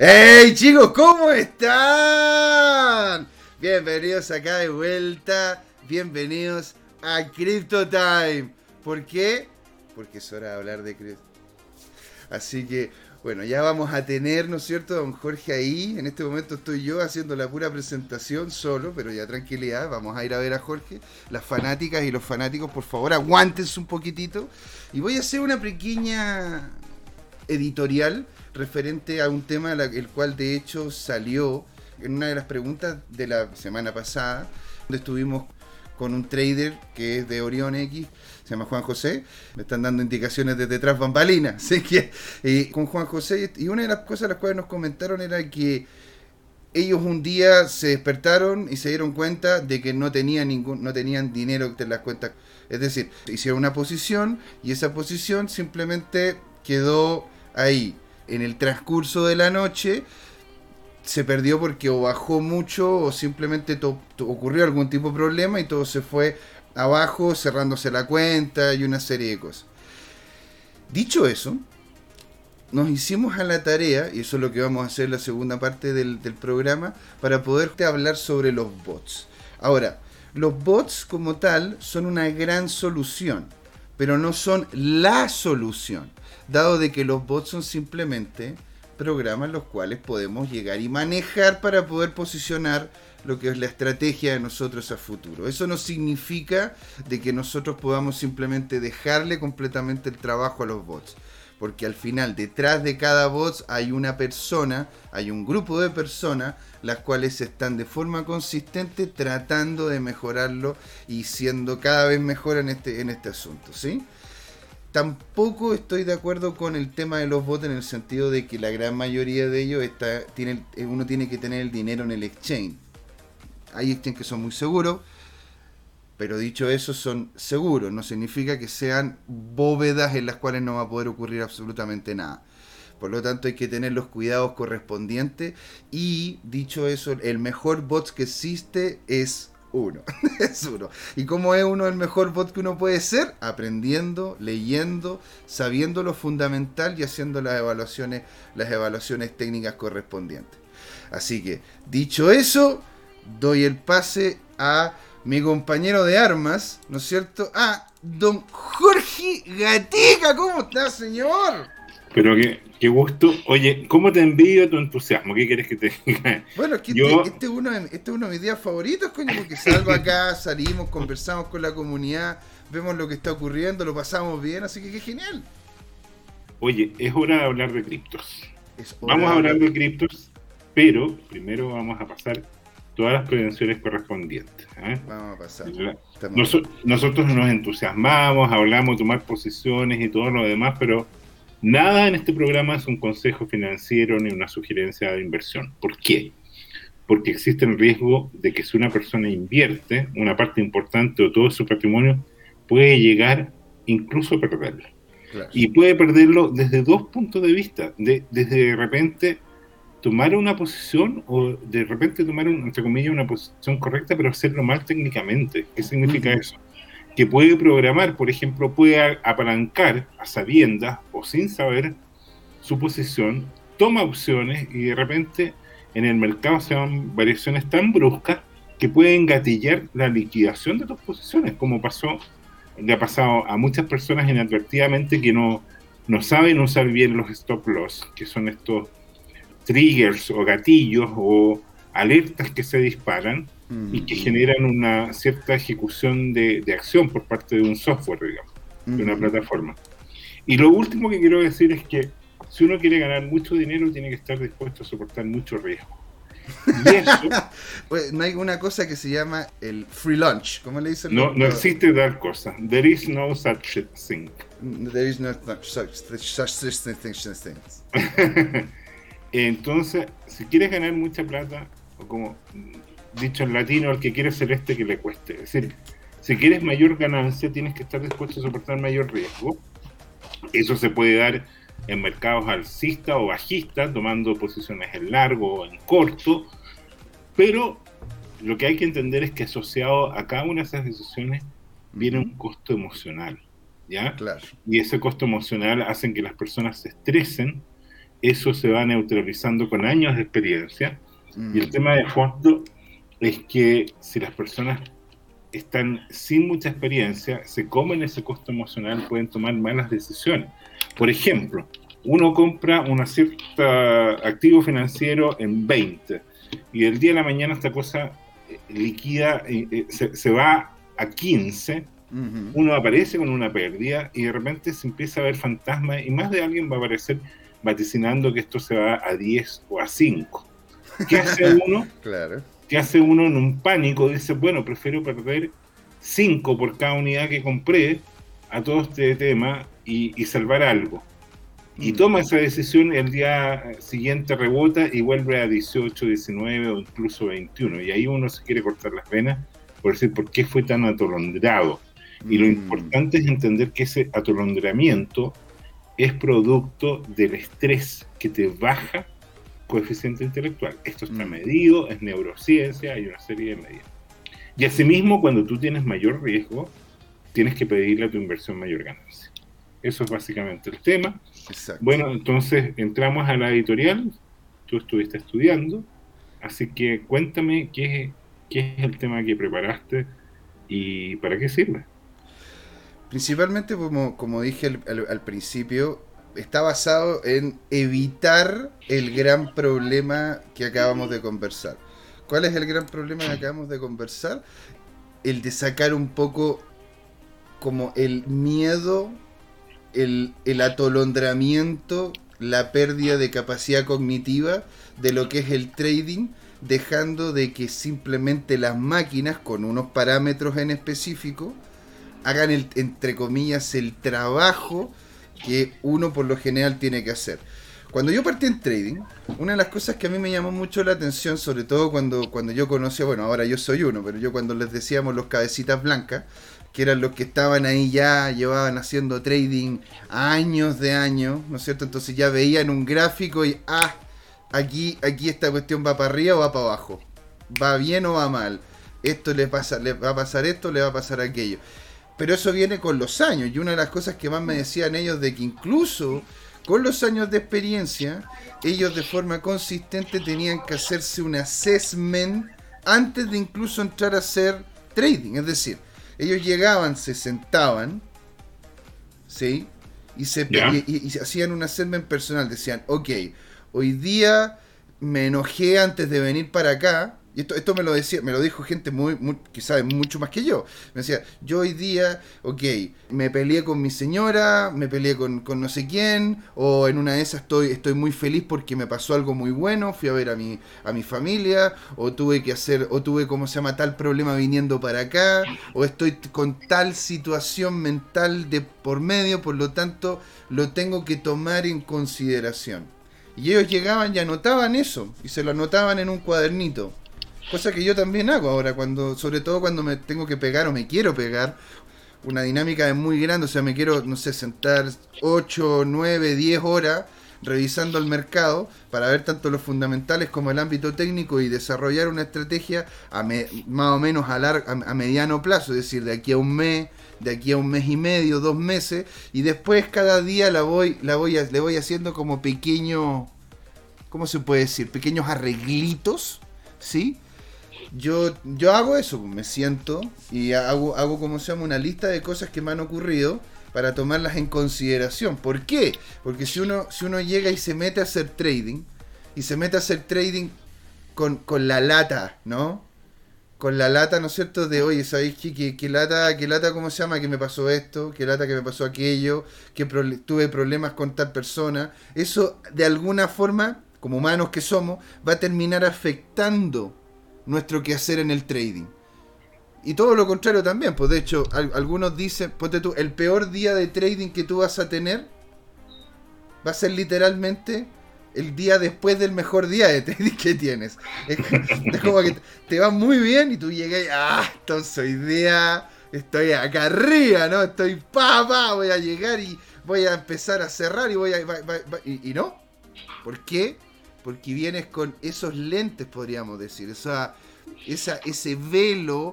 ¡Hey chicos! ¿Cómo están? Bienvenidos acá de vuelta. Bienvenidos a Crypto Time. ¿Por qué? Porque es hora de hablar de cripto. Así que, bueno, ya vamos a tener, ¿no es cierto?, don Jorge ahí. En este momento estoy yo haciendo la pura presentación solo, pero ya tranquilidad. Vamos a ir a ver a Jorge. Las fanáticas y los fanáticos, por favor, aguántense un poquitito. Y voy a hacer una pequeña editorial referente a un tema el cual de hecho salió en una de las preguntas de la semana pasada, donde estuvimos con un trader que es de Orión X, se llama Juan José, me están dando indicaciones desde detrás bambalinas, así que eh, con Juan José, y una de las cosas las cuales nos comentaron era que ellos un día se despertaron y se dieron cuenta de que no tenían ningún, no tenían dinero en las cuentas. Es decir, hicieron una posición y esa posición simplemente quedó ahí en el transcurso de la noche se perdió porque o bajó mucho o simplemente ocurrió algún tipo de problema y todo se fue abajo cerrándose la cuenta y una serie de cosas. Dicho eso, nos hicimos a la tarea, y eso es lo que vamos a hacer en la segunda parte del, del programa, para poderte hablar sobre los bots. Ahora, los bots como tal son una gran solución, pero no son la solución dado de que los bots son simplemente programas los cuales podemos llegar y manejar para poder posicionar lo que es la estrategia de nosotros a futuro. Eso no significa de que nosotros podamos simplemente dejarle completamente el trabajo a los bots, porque al final detrás de cada bot hay una persona, hay un grupo de personas las cuales están de forma consistente tratando de mejorarlo y siendo cada vez mejor en este en este asunto, ¿sí? Tampoco estoy de acuerdo con el tema de los bots en el sentido de que la gran mayoría de ellos está, tiene, uno tiene que tener el dinero en el exchange. Hay exchanges que son muy seguros, pero dicho eso, son seguros. No significa que sean bóvedas en las cuales no va a poder ocurrir absolutamente nada. Por lo tanto, hay que tener los cuidados correspondientes. Y dicho eso, el mejor bot que existe es uno. es uno. ¿Y cómo es uno el mejor bot que uno puede ser? Aprendiendo, leyendo, sabiendo lo fundamental y haciendo las evaluaciones, las evaluaciones técnicas correspondientes. Así que, dicho eso, doy el pase a mi compañero de armas, ¿no es cierto? A don Jorge Gatica. ¿Cómo está, señor? Pero qué, qué gusto. Oye, ¿cómo te envío tu entusiasmo? ¿Qué quieres que te diga? Bueno, este, este, es uno, este es uno de mis días favoritos, coño, porque salgo acá, salimos, conversamos con la comunidad, vemos lo que está ocurriendo, lo pasamos bien, así que qué genial. Oye, es hora de hablar de criptos. Vamos a hablar de criptos, pero primero vamos a pasar todas las prevenciones correspondientes. ¿eh? Vamos a pasar. nosotros nos entusiasmamos, hablamos tomar posiciones y todo lo demás, pero Nada en este programa es un consejo financiero ni una sugerencia de inversión. ¿Por qué? Porque existe el riesgo de que si una persona invierte una parte importante de todo su patrimonio, puede llegar incluso a perderlo. Y puede perderlo desde dos puntos de vista. De, desde de repente tomar una posición o de repente tomar, entre comillas, una posición correcta, pero hacerlo mal técnicamente. ¿Qué significa eso? Que puede programar, por ejemplo, puede apalancar a sabiendas o sin saber su posición, toma opciones y de repente en el mercado se dan variaciones tan bruscas que pueden gatillar la liquidación de tus posiciones, como pasó, le ha pasado a muchas personas inadvertidamente que no, no saben usar bien los stop loss, que son estos triggers o gatillos o alertas que se disparan y que generan una cierta ejecución de, acción por parte de un software, digamos, de una plataforma. Y lo último que quiero decir es que si uno quiere ganar mucho dinero, tiene que estar dispuesto a soportar mucho riesgo. Y eso, pues, no hay una cosa que se llama el free lunch, ¿cómo le dicen? No, no existe tal cosa. There is no such thing. There is no such, such, thing. Entonces, si quieres ganar mucha plata, o como dicho en latino, al que quiere ser este que le cueste. Es decir, si quieres mayor ganancia, tienes que estar dispuesto a soportar mayor riesgo. Eso se puede dar en mercados alcistas o bajistas, tomando posiciones en largo o en corto, pero lo que hay que entender es que asociado a cada una de esas decisiones viene un costo emocional, ¿ya? Claro. Y ese costo emocional hace que las personas se estresen eso se va neutralizando con años de experiencia. Y el mm. tema de fondo es que si las personas están sin mucha experiencia, se comen ese costo emocional, pueden tomar malas decisiones. Por ejemplo, uno compra una cierta activo financiero en 20 y el día de la mañana esta cosa eh, liquida eh, eh, se, va a 15, uno aparece con una pérdida y de repente se empieza a ver fantasmas y más de alguien va a aparecer vaticinando que esto se va a 10 o a 5. ¿Qué hace uno? claro que hace uno en un pánico, dice, bueno, prefiero perder 5 por cada unidad que compré a todo este tema y, salvar algo. Y mm. toma esa decisión el día siguiente rebota y vuelve a 18, 19 o incluso 21. Y ahí uno se quiere cortar las venas por decir por qué fue tan atolondrado. Y lo mm. importante es entender que ese atolondramiento es producto del estrés que te baja coeficiente intelectual. Esto está mm. medido, es neurociencia, hay una serie de medidas. Y asimismo, cuando tú tienes mayor riesgo, tienes que pedirle a tu inversión mayor ganancia. Eso es básicamente el tema. Bueno, entonces entramos a la editorial. Tú estuviste estudiando. Así que cuéntame qué, qué es el tema que preparaste y para qué sirve. Principalmente, como, como dije al principio, está basado en evitar el gran problema que acabamos de conversar. ¿Cuál es el gran problema que acabamos de conversar? El de sacar un poco como el miedo, el, atolondramiento, la pérdida de capacidad cognitiva de lo que es el trading, dejando de que simplemente las máquinas con unos parámetros en específico hagan el, entre comillas el trabajo que uno por lo general tiene que hacer. Cuando yo partí en trading, una de las cosas que a mí me llamó mucho la atención, sobre todo cuando, cuando yo conocía, bueno, ahora yo soy uno, pero yo cuando les decíamos los cabecitas blancas, que eran los que estaban ahí ya, llevaban haciendo trading años de años, ¿no es cierto? Entonces ya veían un gráfico y, ah, aquí, aquí esta cuestión va para arriba o va para abajo, va bien o va mal, esto le, pasa, le va a pasar esto, le va a pasar aquello. Pero eso viene con los años. Y una de las cosas que más me decían ellos de que incluso con los años de experiencia, ellos de forma consistente tenían que hacerse un assessment antes de incluso entrar a hacer trading. Es decir, ellos llegaban, se sentaban, ¿sí? Y, se, y, hacían un assessment personal. Decían, ok, hoy día me enojé antes de venir para acá y esto, esto me lo decía, me lo dijo gente muy, que sabe mucho más que yo. Me decía, yo hoy día, ok, me peleé con mi señora, me peleé con, no sé quién, o en una de esas estoy, estoy muy feliz porque me pasó algo muy bueno, fui a ver a mi, a mi familia, o tuve que hacer, o tuve, como se llama, tal problema viniendo para acá, o estoy con tal situación mental de por medio, por lo tanto, lo tengo que tomar en consideración. Y ellos llegaban y anotaban eso, y se lo anotaban en un cuadernito. Cosa que yo también hago ahora, cuando, sobre todo cuando me tengo que pegar o me quiero pegar. Una dinámica es muy grande, o sea, me quiero, no sé, sentar 8, 9, 10 horas revisando el mercado para ver tanto los fundamentales como el ámbito técnico y desarrollar una estrategia a más o menos a, a, mediano plazo, es decir, de aquí a un mes, de aquí a un mes y medio, dos meses, y después cada día la voy, la voy le voy haciendo como pequeño, ¿cómo se puede decir? Pequeños arreglitos, ¿sí? Yo, yo hago eso, me siento y hago, hago, como se llama, una lista de cosas que me han ocurrido para tomarlas en consideración. ¿Por qué? Porque si uno, si uno llega y se mete a hacer trading, y se mete a hacer trading con, la lata, ¿no? Con la lata, ¿no es cierto? De, oye, ¿sabéis qué, qué, lata, qué lata, cómo se llama? Que me pasó esto, qué lata que me pasó aquello, que tuve problemas con tal persona. Eso, de alguna forma, como humanos que somos, va a terminar afectando nuestro quehacer en el trading. Y todo lo contrario también, pues de hecho, algunos dicen, ponte tú, el peor día de trading que tú vas a tener va a ser literalmente el día después del mejor día de trading que tienes. Es, como que te va muy bien y tú llegas y, ah, entonces hoy día estoy acá arriba, ¿no? Estoy pa, pa, voy a llegar y voy a empezar a cerrar y voy a... y, y no. ¿Por qué? Porque vienes con esos lentes, podríamos decir, esa, esa, ese velo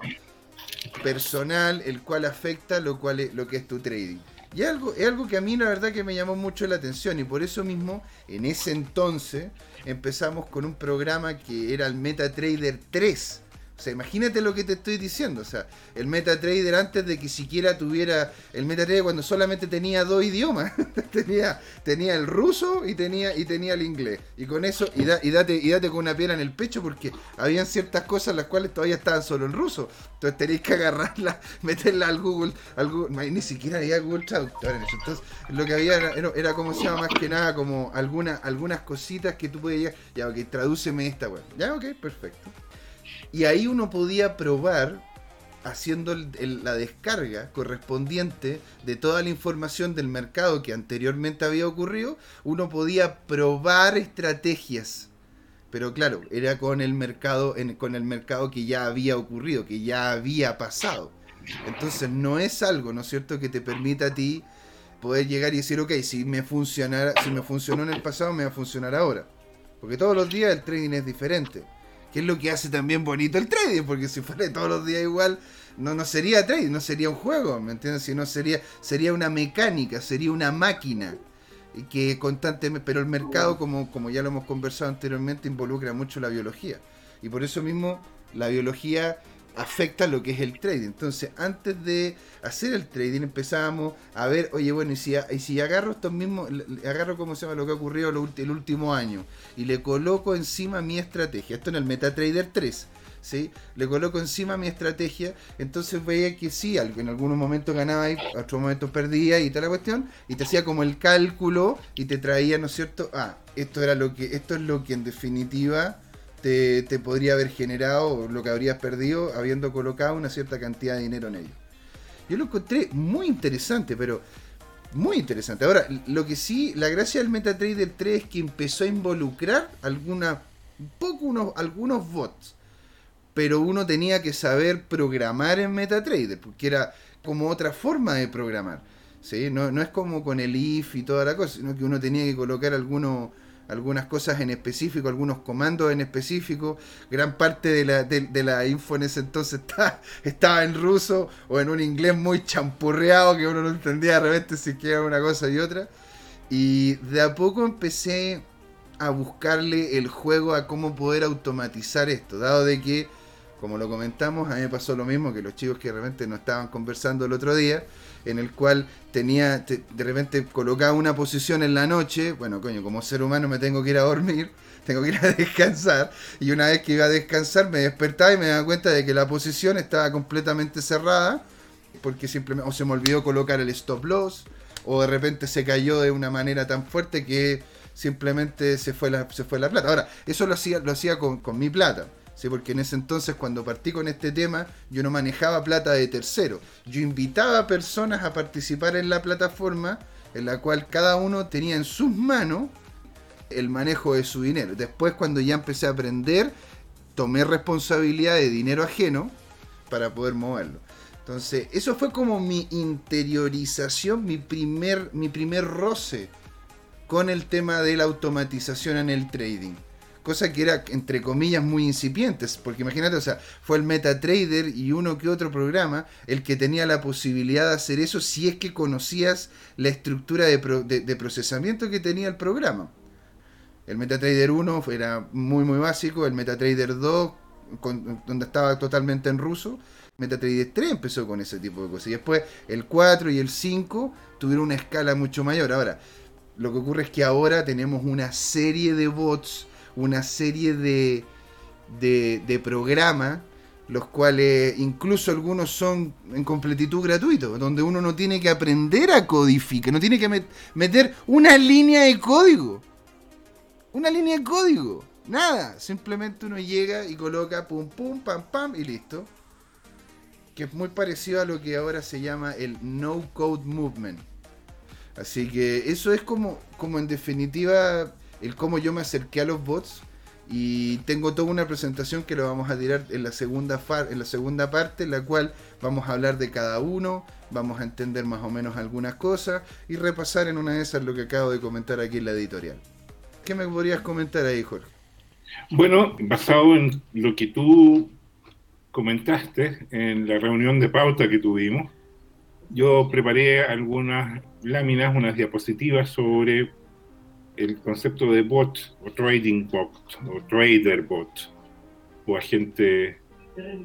personal el cual afecta lo, cual es, lo que es tu trading. Y algo, es algo que a mí la verdad que me llamó mucho la atención y por eso mismo en ese entonces empezamos con un programa que era el MetaTrader 3 o sea, imagínate lo que te estoy diciendo. O sea, el MetaTrader antes de que siquiera tuviera. El MetaTrader cuando solamente tenía dos idiomas. tenía, tenía el ruso y tenía, y tenía el inglés. Y con eso, y, y, date, y date con una piedra en el pecho porque habían ciertas cosas las cuales todavía estaban solo en ruso. Entonces tenéis que agarrarla, meterla al Google. Al Google ni siquiera había Google Traductor en eso. Entonces, lo que había era, como se llama más que nada como alguna, algunas cositas que tú podías. Ya, ok, tradúceme esta web. Ya, ok, perfecto. Y ahí uno podía probar haciendo la descarga correspondiente de toda la información del mercado que anteriormente había ocurrido, uno podía probar estrategias. Pero claro, era con el mercado, con el mercado que ya había ocurrido, que ya había pasado. Entonces no es algo, ¿no es cierto?, que te permita a ti poder llegar y decir, ok, si me, funcionara, si me funcionó en el pasado, me va a funcionar ahora. Porque todos los días el trading es diferente que es lo que hace también bonito el trading, porque si fuera todos los días igual, no, no sería trading, no sería un juego, ¿me entiendes? Si sería, sería una mecánica, sería una máquina que constantemente, pero el mercado, como, como ya lo hemos conversado anteriormente, involucra mucho la biología. Y por eso mismo la biología afecta lo que es el trading. Entonces, antes de hacer el trading, empezábamos a ver, oye, bueno, y si, y si agarro estos mismos, agarro, ¿cómo se llama? Lo que ha ocurrido el último año, y le coloco encima mi estrategia. Esto en el MetaTrader 3. ¿Sí? Le coloco encima mi estrategia, entonces veía que sí, en algunos momentos ganaba y en otros momentos perdía y tal la cuestión, y te hacía como el cálculo y te traía, ¿no es cierto? Ah, esto era lo que, esto es lo que en definitiva te, podría haber generado lo que habrías perdido habiendo colocado una cierta cantidad de dinero en ello. Yo lo encontré muy interesante, pero muy interesante. Ahora, lo que sí, la gracia del MetaTrader 3 es que empezó a involucrar alguna, un poco unos, algunos bots, pero uno tenía que saber programar en MetaTrader, porque era como otra forma de programar. ¿sí? No, no es como con el if y toda la cosa, sino que uno tenía que colocar algunos algunas cosas en específico, algunos comandos en específico. Gran parte de la, de, la info en ese entonces estaba en ruso o en un inglés muy champurreado que uno no entendía de repente si queda una cosa y otra. Y de a poco empecé a buscarle el juego a cómo poder automatizar esto, dado de que, como lo comentamos, a mí me pasó lo mismo que los chicos que de repente no estaban conversando el otro día en el cual tenía, de repente colocaba una posición en la noche, bueno, coño, como ser humano me tengo que ir a dormir, tengo que ir a descansar, y una vez que iba a descansar me despertaba y me daba cuenta de que la posición estaba completamente cerrada, porque simplemente, o se me olvidó colocar el stop loss, o de repente se cayó de una manera tan fuerte que simplemente se fue la, se fue la plata. Ahora, eso lo hacía, lo hacía con, con mi plata. ¿Sí? porque en ese entonces cuando partí con este tema yo no manejaba plata de tercero, yo invitaba a personas a participar en la plataforma en la cual cada uno tenía en sus manos el manejo de su dinero. Después cuando ya empecé a aprender, tomé responsabilidad de dinero ajeno para poder moverlo. Entonces, eso fue como mi interiorización, mi primer, mi primer roce con el tema de la automatización en el trading cosa que era entre comillas muy incipientes, porque imagínate, o sea, fue el MetaTrader y uno que otro programa el que tenía la posibilidad de hacer eso si es que conocías la estructura de, procesamiento que tenía el programa. El MetaTrader 1 era muy muy básico, el MetaTrader 2 donde estaba totalmente en ruso, MetaTrader 3 empezó con ese tipo de cosas y después el 4 y el 5 tuvieron una escala mucho mayor. Ahora, lo que ocurre es que ahora tenemos una serie de bots una serie de, de, programas, los cuales incluso algunos son en completitud gratuitos, donde uno no tiene que aprender a codificar, no tiene que meter una línea de código. Una línea de código. Nada, simplemente uno llega y coloca pum pum, pam pam y listo. Que es muy parecido a lo que ahora se llama el no code movement. Así que eso es como, como en definitiva el cómo yo me acerqué a los bots y tengo toda una presentación que lo vamos a tirar en la segunda en la segunda parte en la cual vamos a hablar de cada uno vamos a entender más o menos algunas cosas y repasar en una de esas lo que acabo de comentar aquí en la editorial ¿qué me podrías comentar ahí Jorge? Bueno, basado en lo que tú comentaste en la reunión de pauta que tuvimos yo preparé algunas láminas, unas diapositivas sobre el concepto de bot o trading bot o trader bot o agente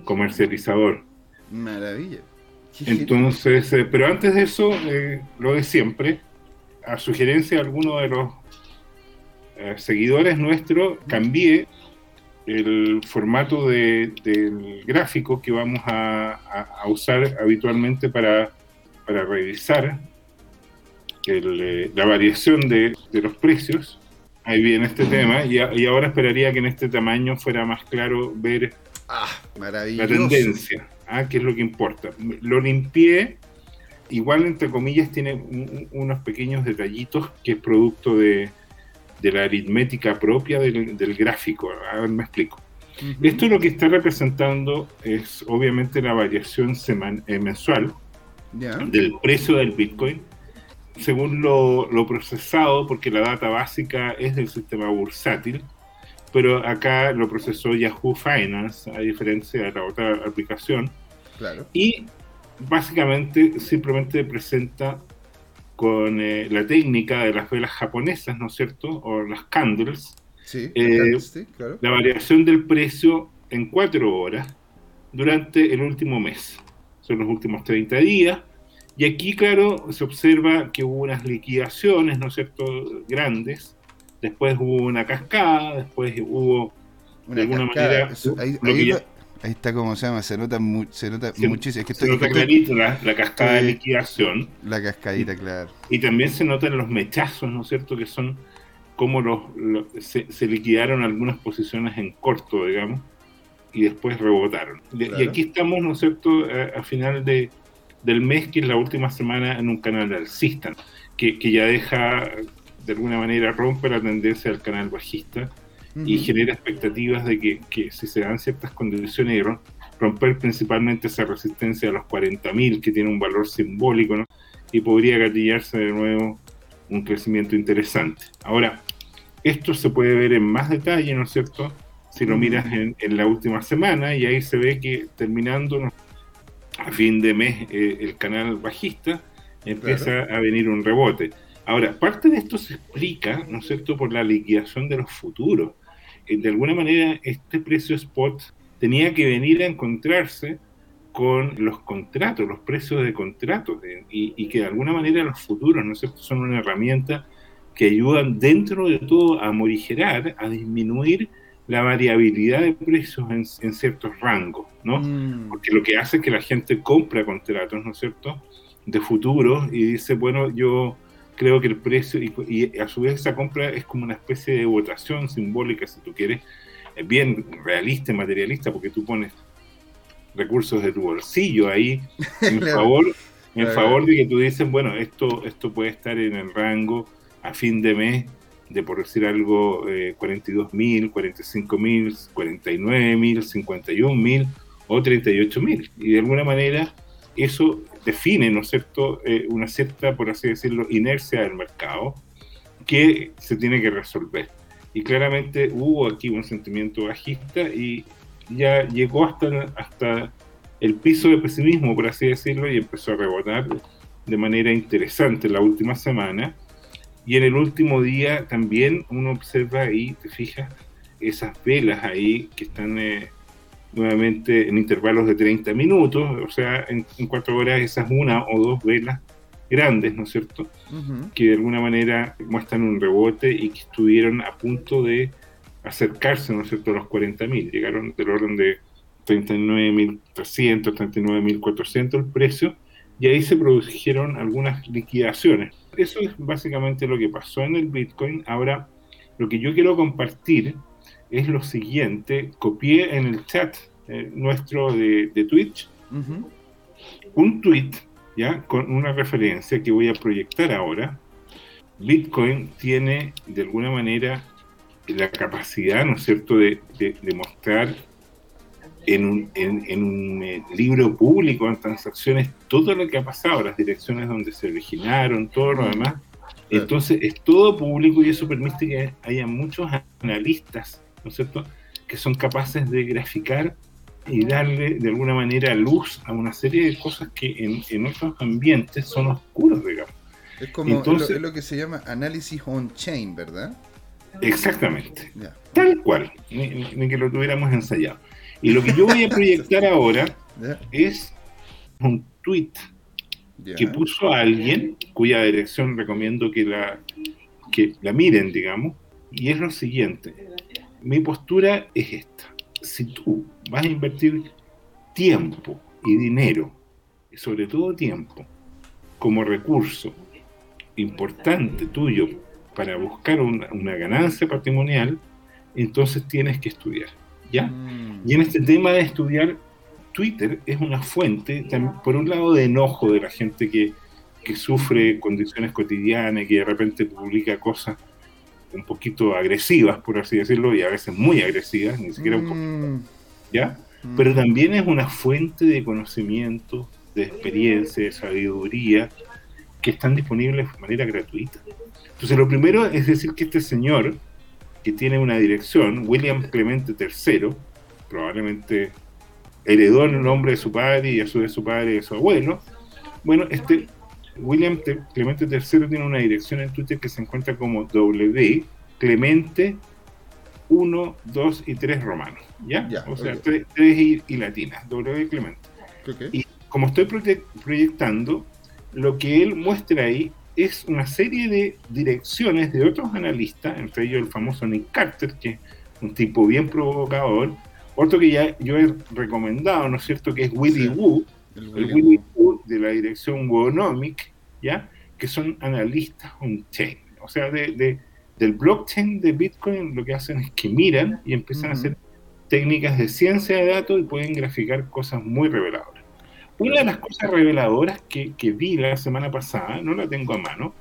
comercializador. Maravilla. Entonces, eh, pero antes de eso, eh, lo de siempre, a sugerencia de alguno de los eh, seguidores nuestros, cambié el formato de, del gráfico que vamos a, usar habitualmente para, para revisar la variación de, los precios. Ahí viene este tema y, y, ahora esperaría que en este tamaño fuera más claro ver ah, la tendencia. ¿ah? que es lo que importa. Lo limpié, igual entre comillas tiene unos pequeños detallitos que es producto de, la aritmética propia del, gráfico. A ver, me explico. Esto lo que está representando es obviamente la variación eh, mensual del precio del Bitcoin según lo, lo, procesado, porque la data básica es del sistema bursátil, pero acá lo procesó Yahoo Finance, a diferencia de la otra aplicación, y básicamente simplemente presenta con eh, la técnica de las velas japonesas, ¿no es cierto? O las candles. Eh, la variación del precio en cuatro horas durante el último mes. Son los últimos 30 días. Y aquí, claro, se observa que hubo unas liquidaciones, ¿no es cierto?, grandes. Después hubo una cascada, después hubo, de alguna manera, Ahí está como se llama, se nota, se nota muchísimo. se nota clarito la, cascada de liquidación. La cascadita, claro. Y también se notan los mechazos, ¿no es cierto? Que son como los, se, liquidaron algunas posiciones en corto, digamos, y después rebotaron. Y aquí estamos, ¿no es cierto?, a, final de, del mes, que es la última semana en un canal alcista, que, que ya deja, de alguna manera, rompe la tendencia del canal bajista y genera expectativas de que, si se dan ciertas condiciones y romper principalmente esa resistencia a los 40.000 que tiene un valor simbólico ¿no? y podría gatillarse de nuevo un crecimiento interesante. Ahora, esto se puede ver en más detalle, ¿no es cierto? Si lo miras en, la última semana y ahí se ve que terminando a fin de mes eh, el canal bajista empieza a venir un rebote. Ahora, parte de esto se explica, ¿no es cierto?, por la liquidación de los futuros. Eh, de alguna manera, este precio spot tenía que venir a encontrarse con los contratos, los precios de contratos, y, que de alguna manera los futuros, ¿no es cierto?, son una herramienta que ayudan dentro de todo a morigerar, a disminuir la variabilidad de precios en, ciertos rangos, ¿no? Mm. Porque lo que hace es que la gente compra contratos, ¿no es cierto?, de futuros y dice, bueno, yo creo que el precio, y, a su vez esa compra es como una especie de votación simbólica, si tú quieres, bien realista y materialista, porque tú pones recursos de tu bolsillo ahí en favor, en favor de que tú dices, bueno, esto, esto puede estar en el rango a fin de mes de, por decir algo, eh, 42 mil, 45 mil, 49 mil, 51 mil o 38 mil. Y de alguna manera eso define, ¿no es cierto?, eh, una cierta, por así decirlo, inercia del mercado que se tiene que resolver. Y claramente hubo aquí un sentimiento bajista y ya llegó hasta, hasta el piso de pesimismo, por así decirlo, y empezó a rebotar de manera interesante la última semana. Y en el último día también uno observa ahí, te fijas, esas velas ahí que están eh, nuevamente en intervalos de 30 minutos, o sea, en, cuatro horas esas una o dos velas grandes, ¿no es cierto? Que de alguna manera muestran un rebote y que estuvieron a punto de acercarse, ¿no es cierto?, a los 40.000, llegaron del orden de 39.300, 39.400 el precio, y ahí se produjeron algunas liquidaciones. Eso es básicamente lo que pasó en el Bitcoin. Ahora, lo que yo quiero compartir es lo siguiente. Copié en el chat eh, nuestro de, Twitch un tweet ya con una referencia que voy a proyectar ahora. Bitcoin tiene de alguna manera la capacidad, ¿no es cierto?, de, mostrar en un, en, un eh, libro público, en transacciones, todo lo que ha pasado, las direcciones donde se originaron, todo lo demás. Entonces es todo público y eso permite que haya muchos analistas ¿no es cierto?, que son capaces de graficar y darle de alguna manera luz a una serie de cosas que en, en otros ambientes son oscuros, digamos. Es como Entonces, es lo, que se llama análisis on-chain, ¿verdad? Exactamente. Tal cual, ni, que lo tuviéramos ensayado. Y lo que yo voy a proyectar ahora es un tweet que puso alguien, cuya dirección recomiendo que la, que la miren, digamos, y es lo siguiente. Mi postura es esta. Si tú vas a invertir tiempo y dinero, y sobre todo tiempo, como recurso importante tuyo para buscar una, ganancia patrimonial, entonces tienes que estudiar. ¿Ya? Mm. Y en este tema de estudiar, Twitter es una fuente, por un lado, de enojo de la gente que, que sufre condiciones cotidianas, que de repente publica cosas un poquito agresivas, por así decirlo, y a veces muy agresivas, ni siquiera un poquito, mm. ¿ya? Mm. Pero también es una fuente de conocimiento, de experiencia, de sabiduría, que están disponibles de manera gratuita. Entonces, lo primero es decir que este señor, que tiene una dirección, William Clemente III, probablemente heredó el nombre de su padre y a su vez su padre y de su abuelo. Bueno, este William Clemente III tiene una dirección en Twitter que se encuentra como W Clemente 1, 2 y 3 romanos. ¿Ya? o sea, 3, y, latina. W Clemente. Y como estoy proyectando, lo que él muestra ahí es una serie de direcciones de otros analistas, entre ellos el famoso Nick Carter, que es un tipo bien provocador, otro que ya yo he recomendado, ¿no es cierto?, que es Willy Wu, el, Willy Wu de la dirección Wonomic, ¿ya?, que son analistas on-chain, o sea, de, del blockchain de Bitcoin lo que hacen es que miran y empiezan a hacer técnicas de ciencia de datos y pueden graficar cosas muy reveladoras. Una de las cosas reveladoras que, vi la semana pasada, no la tengo a mano,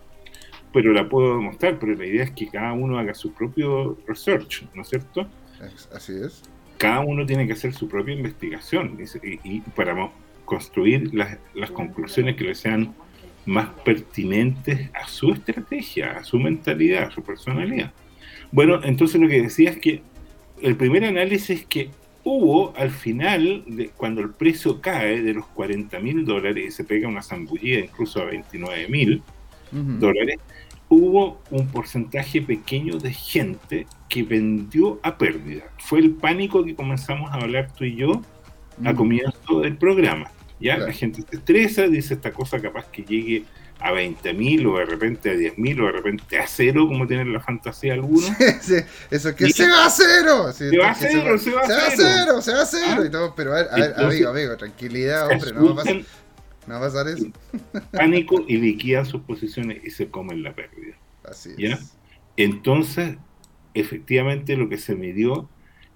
pero la puedo demostrar, pero la idea es que cada uno haga su propio research, ¿no es cierto? Así es. Cada uno tiene que hacer su propia investigación y, para construir las, las, conclusiones que le sean más pertinentes a su estrategia, a su mentalidad, a su personalidad. Bueno, entonces lo que decía es que el primer análisis que hubo al final, de, cuando el precio cae de los 40 mil dólares y se pega una zambullida incluso a 29 mil dólares, hubo un porcentaje pequeño de gente que vendió a pérdida. Fue el pánico que comenzamos a hablar tú y yo a comienzo del programa. Ya la gente se estresa, dice esta cosa capaz que llegue a 20.000 o de repente a 10.000 o de repente a cero, como tienen la fantasía algunos. eso que se va a cero. se va a cero, se va a cero. Se va a cero, y todo, pero a ver, a ver, amigo, amigo, tranquilidad, hombre, no va, a pasar, no va a pasar eso. Pánico y liquidan sus posiciones y se comen la pérdida. Así es. Entonces, efectivamente lo que se midió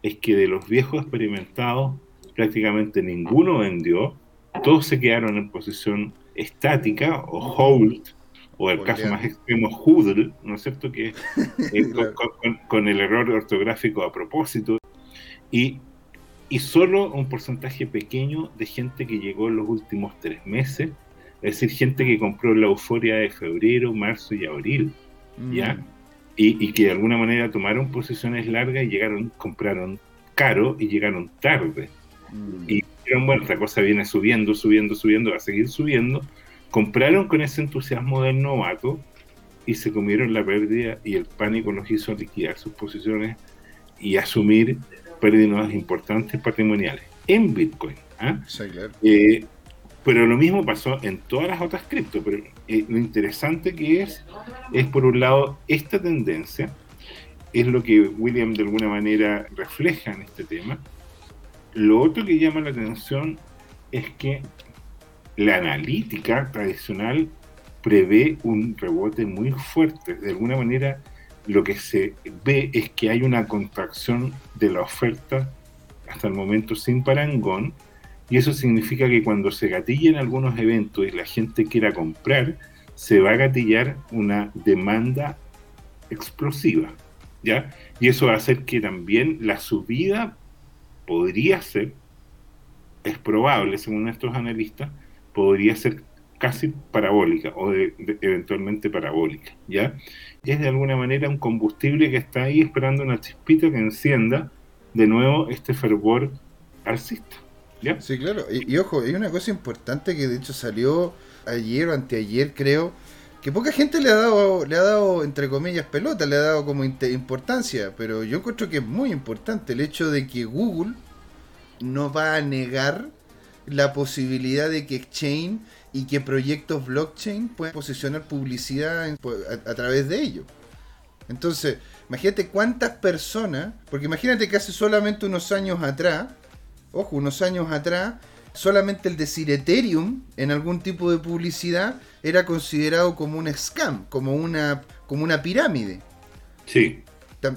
es que de los viejos experimentados prácticamente ninguno vendió, todos se quedaron en posición estática o hold, o el caso más extremo, hodl, ¿no es cierto? Que con, el error ortográfico a propósito. Y, y solo un porcentaje pequeño de gente que llegó en los últimos tres meses, es decir, gente que compró la euforia de febrero, marzo y abril, ¿ya? Mm. Y, y, que de alguna manera tomaron posiciones largas y llegaron, compraron caro y llegaron tarde. Mm. Y bueno, esta cosa viene subiendo, subiendo, subiendo, va a seguir subiendo. Compraron con ese entusiasmo del novato y se comieron la pérdida y el pánico los hizo liquidar sus posiciones y asumir pérdidas importantes patrimoniales en Bitcoin. ¿ah? Eh, pero lo mismo pasó en todas las otras cripto. Pero eh, lo interesante que es, es por un lado, esta tendencia es lo que William de alguna manera refleja en este tema, lo otro que llama la atención es que la analítica tradicional prevé un rebote muy fuerte. De alguna manera, lo que se ve es que hay una contracción de la oferta hasta el momento sin parangón, y eso significa que cuando se gatillen algunos eventos y la gente quiera comprar, se va a gatillar una demanda explosiva, ¿ya? Y eso va a hacer que también la subida podría ser, es probable según estos analistas, podría ser casi parabólica o eventualmente parabólica, ¿ya? es de alguna manera un combustible que está ahí esperando una chispita que encienda de nuevo este fervor alcista. Sí, claro. Y, ojo, hay una cosa importante que de hecho salió ayer o anteayer, creo, que poca gente le ha dado, le ha dado entre comillas, pelota, le ha dado como importancia, pero yo encuentro que es muy importante el hecho de que Google no va a negar la posibilidad de que Exchange y que proyectos blockchain puedan posicionar publicidad a, través de ello. Entonces, imagínate cuántas personas, porque imagínate que hace solamente unos años atrás, ojo, unos años atrás, solamente el decir Ethereum en algún tipo de publicidad era considerado como un scam, como una, como una pirámide. Sí.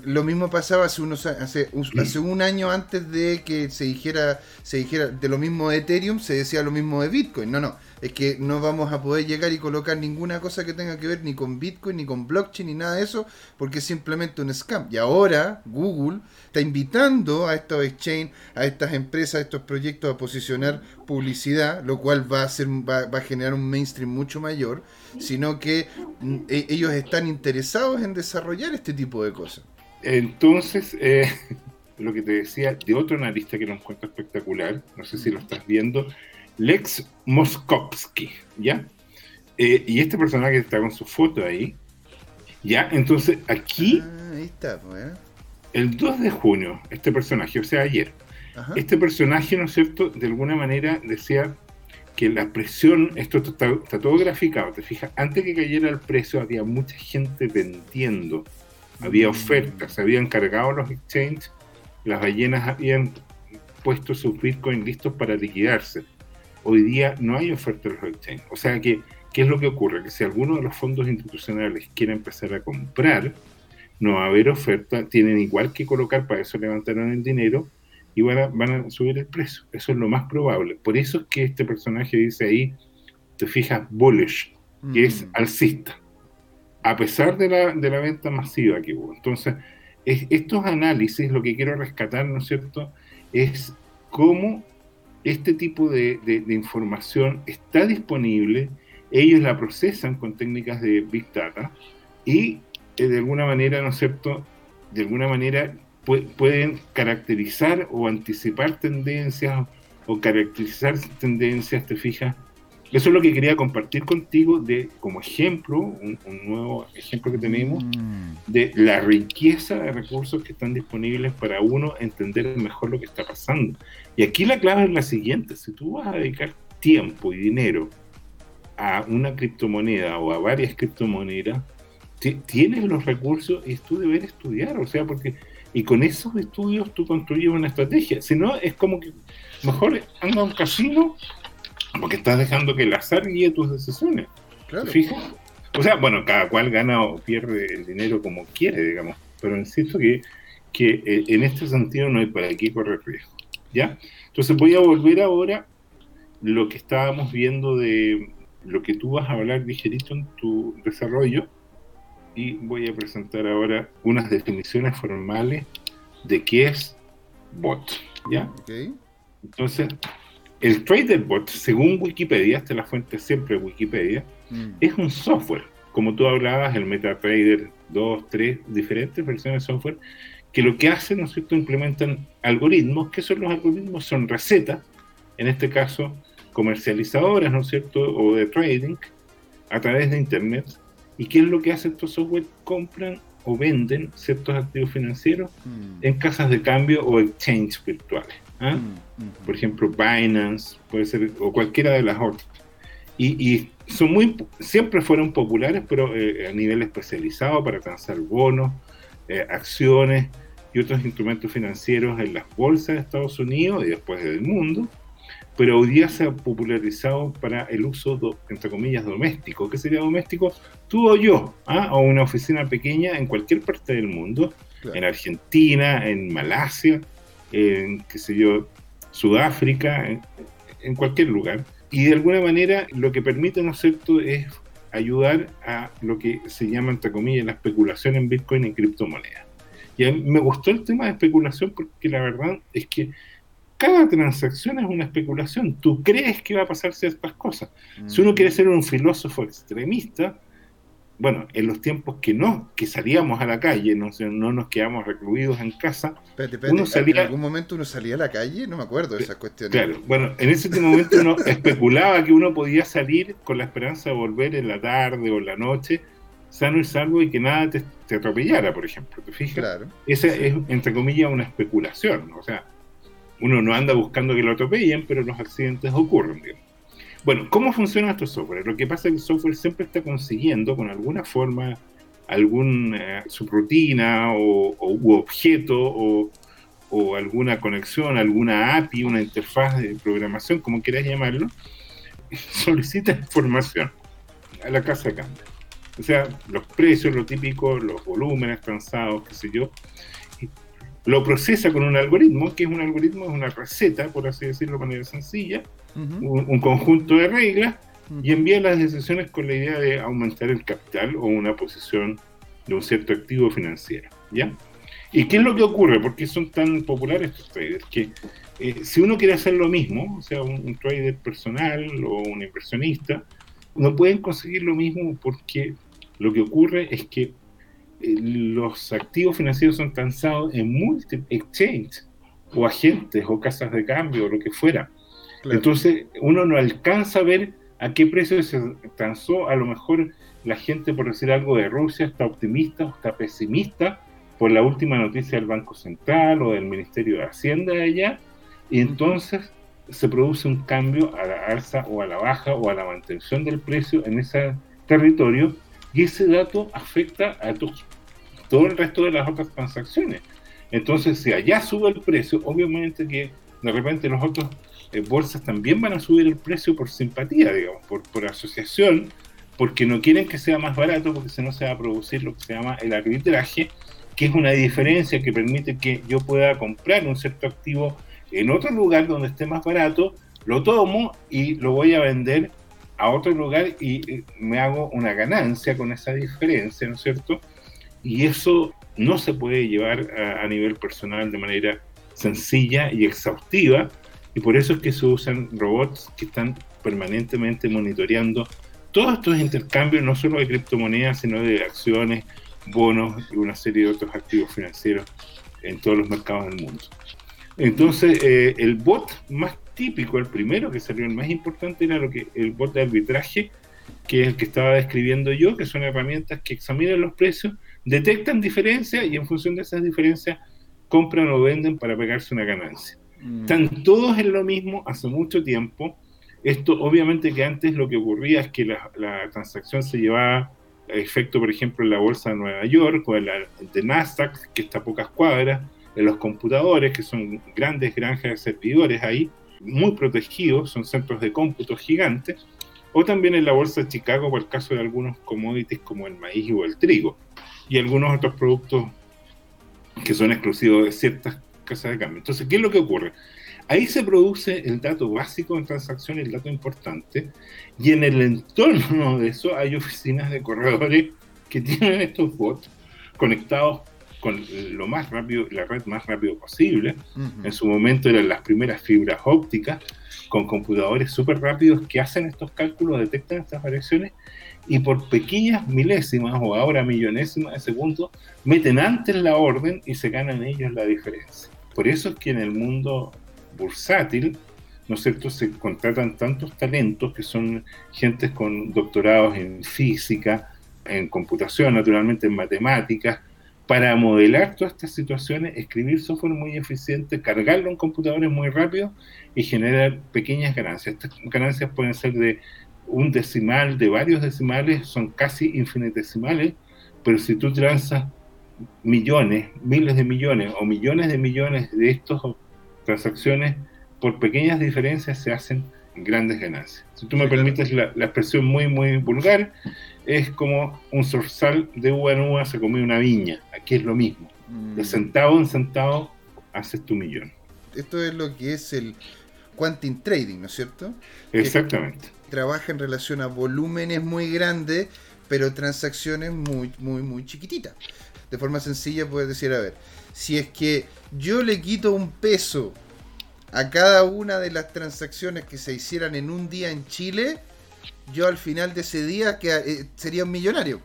Lo mismo pasaba hace unos hace, hace un año antes de que se dijera se dijera de lo mismo de Ethereum se decía lo mismo de Bitcoin. No, no, es que no vamos a poder llegar y colocar ninguna cosa que tenga que ver ni con Bitcoin, ni con blockchain, ni nada de eso, porque es simplemente un scam. Y ahora Google está invitando a estos exchange, a estas empresas, a estos proyectos a posicionar publicidad, lo cual va a, ser, va, a generar un mainstream mucho mayor, sino que mm, e, ellos están interesados en desarrollar este tipo de cosas. Entonces, eh, lo que te decía de otro analista que lo encuentro espectacular, no sé si lo estás viendo, Lex Moskowski, ¿ya? Eh, y este personaje está con su foto ahí, ¿ya? Entonces aquí, ah, ahí está, pues, ¿eh? el 2 de junio, este personaje, o sea, ayer, este personaje, ¿no es cierto?, de alguna manera decía que la presión, esto está, todo graficado, te fijas, antes que cayera el precio había mucha gente vendiendo, había mm. ofertas, se habían cargado los exchanges, las ballenas habían puesto sus bitcoins listos para liquidarse hoy día no hay oferta de los exchanges. O sea que, ¿qué es lo que ocurre? Que si alguno de los fondos institucionales quiere empezar a comprar, no va a haber oferta, tienen igual que colocar, para eso levantaron el dinero y van a, van a subir el precio. Eso es lo más probable. Por eso es que este personaje dice ahí, te fijas, bullish, que es mm. alcista, a pesar de la, de la venta masiva que hubo. Entonces, estos análisis, lo que quiero rescatar, ¿no es cierto?, es cómo este tipo de, información está disponible, ellos la procesan con técnicas de Big Data y eh, de alguna manera, ¿no es cierto?, de alguna manera pueden caracterizar o anticipar tendencias o caracterizar tendencias, te fijas, eso es lo que quería compartir contigo de como ejemplo, un, nuevo ejemplo que tenemos mm. de la riqueza de recursos que están disponibles para uno entender mejor lo que está pasando. Y aquí la clave es la siguiente, si tú vas a dedicar tiempo y dinero a una criptomoneda o a varias criptomonedas, tienes los recursos y tú debes estudiar, o sea, porque y con esos estudios tú construyes una estrategia, si no es como que mejor anda a un casino porque estás dejando que el azar guíe tus decisiones. Claro. O sea, bueno, cada cual gana o pierde el dinero como quiere, digamos. Pero insisto que, que eh, en este sentido no hay para qué correr riesgo. ¿Ya? Entonces voy a volver ahora lo que estábamos viendo de lo que tú vas a hablar ligerito en tu desarrollo y voy a presentar ahora unas definiciones formales de qué es bot. ¿Ya? Okay. Entonces, el TraderBot, según Wikipedia, esta es la fuente siempre de Wikipedia, mm. es un software. Como tú hablabas, el MetaTrader 2, 3, diferentes versiones de software, que lo que hacen, ¿no es cierto?, implementan algoritmos. ¿Qué son los algoritmos? Son recetas, en este caso comercializadoras, ¿no es cierto?, o de trading, a través de Internet. ¿Y qué es lo que hacen estos software? Compran o venden ciertos activos financieros mm. en casas de cambio o exchange virtuales. ¿Ah? Mm, Por ejemplo, Binance, puede ser, o cualquiera de las otras. Y, son muy, siempre fueron populares, pero eh, a nivel especializado para transar bonos, eh, acciones y otros instrumentos financieros en las bolsas de Estados Unidos y después del mundo. Pero hoy día se ha popularizado para el uso, entre comillas, doméstico. ¿Qué sería doméstico? Tú o yo, ¿ah? o una oficina pequeña en cualquier parte del mundo, en Argentina, en Malasia, en, qué sé yo, Sudáfrica, en, cualquier lugar. Y de alguna manera lo que permite, ¿no es cierto?, es ayudar a lo que se llama, entre comillas, la especulación en Bitcoin y criptomonedas. Y a mí me gustó el tema de especulación porque la verdad es que cada transacción es una especulación. Tú crees que va a pasar ciertas cosas. Si uno quiere ser un filósofo extremista, bueno, en los tiempos que no, que salíamos a la calle, no, no nos quedamos recluidos en casa, uno salía, ¿En algún momento uno salía a la calle? No me acuerdo de esas cuestiones. Claro, bueno, en ese momento uno especulaba que uno podía salir con la esperanza de volver en la tarde o en la noche, sano y salvo y que nada te, atropellara, por ejemplo, ¿te fijas? Claro. Esa es, entre comillas, una especulación, o sea, uno no anda buscando que lo atropellen, pero los accidentes ocurren, digamos. Bueno, ¿cómo funciona estos software? Lo que pasa es que el software siempre está consiguiendo con alguna forma alguna eh, subrutina o, objeto o, alguna conexión, alguna API, una interfaz de programación, como quieras llamarlo, solicita información a la casa de cambio. O sea, los precios, lo típico, los volúmenes transados, qué sé yo, lo procesa con un algoritmo, que es un algoritmo, es una receta, por así decirlo de manera sencilla, un, conjunto de reglas, y envía las decisiones con la idea de aumentar el capital o una posición de un cierto activo financiero. ¿ya? ¿Y qué es lo que ocurre? ¿Por qué son tan populares estos traders? Que eh, si uno quiere hacer lo mismo, o sea, un, trader personal o un inversionista, no pueden conseguir lo mismo porque lo que ocurre es que eh, los activos financieros son transados en múltiples exchanges o agentes o casas de cambio o lo que fuera. Entonces uno no alcanza a ver a qué precio se transó. A lo mejor la gente, por decir algo de Rusia, está optimista o está pesimista por la última noticia del Banco Central o del Ministerio de Hacienda de allá. Y entonces se produce un cambio a la alza o a la baja o a la mantención del precio en ese territorio y ese dato afecta a todo el resto de las otras transacciones. Entonces, si allá sube el precio, obviamente que de repente los otros eh, bolsas también van a subir el precio por simpatía, digamos, por, asociación, porque no quieren que sea más barato, porque si no se va a producir lo que se llama el arbitraje, que es una diferencia que permite que yo pueda comprar un cierto activo en otro lugar donde esté más barato, lo tomo y lo voy a vender a otro lugar y eh, me hago una ganancia con esa diferencia, ¿no es cierto? Y eso no se puede llevar a, nivel personal de manera sencilla y exhaustiva, y por eso es que se usan robots que están permanentemente monitoreando todos estos intercambios, no solo de criptomonedas, sino de acciones, bonos y una serie de otros activos financieros en todos los mercados del mundo. Entonces, eh, el bot más típico, el primero que salió, el más importante, era lo que el bot de arbitraje, que es el que estaba describiendo yo, que son herramientas que examinan los precios, detectan diferencias y en función de esas diferencias compran o venden para pegarse una ganancia. Mm. Están todos en lo mismo hace mucho tiempo. Esto obviamente que antes lo que ocurría es que la, transacción se llevaba a efecto, por ejemplo, en la bolsa de Nueva York o en la de Nasdaq, que está a pocas cuadras, en los computadores, que son grandes granjas de servidores ahí, muy protegidos, son centros de cómputo gigantes, o también en la bolsa de Chicago por el caso de algunos commodities como el maíz o el trigo, y algunos otros productos que son exclusivos de ciertas casas de cambio. Entonces, ¿qué es lo que ocurre? Ahí se produce el dato básico en transacciones, el dato importante, y en el entorno de eso hay oficinas de corredores que tienen estos bots conectados con lo más rápido, la red más rápido posible. En su momento eran las primeras fibras ópticas, con computadores súper rápidos que hacen estos cálculos, detectan estas variaciones y por pequeñas milésimas o ahora millonésimas de segundos meten antes la orden y se ganan ellos la diferencia. Por eso es que en el mundo bursátil, ¿no es cierto?, se contratan tantos talentos que son gentes con doctorados en física, en computación, naturalmente en matemáticas, para modelar todas estas situaciones, escribir software muy eficiente, cargarlo en computadores muy rápido y generar pequeñas ganancias. Estas ganancias pueden ser de un decimal, de varios decimales, son casi infinitesimales, pero si tú transas millones, miles de millones o millones de millones de estas transacciones, por pequeñas diferencias se hacen grandes ganancias. Si tú me permites la, expresión muy, muy vulgar, es como un zorzal de uva en uva se come una viña. Aquí es lo mismo. De mm. centavo en centavo haces tu millón. Esto es lo que es el quantum trading, ¿no es cierto? Exactamente. trabaja en relación a volúmenes muy grandes, pero transacciones muy, muy, muy chiquititas. De forma sencilla puedes decir, a ver, si es que yo le quito un peso a cada una de las transacciones que se hicieran en un día en Chile, yo al final de ese día que, eh, sería un millonario.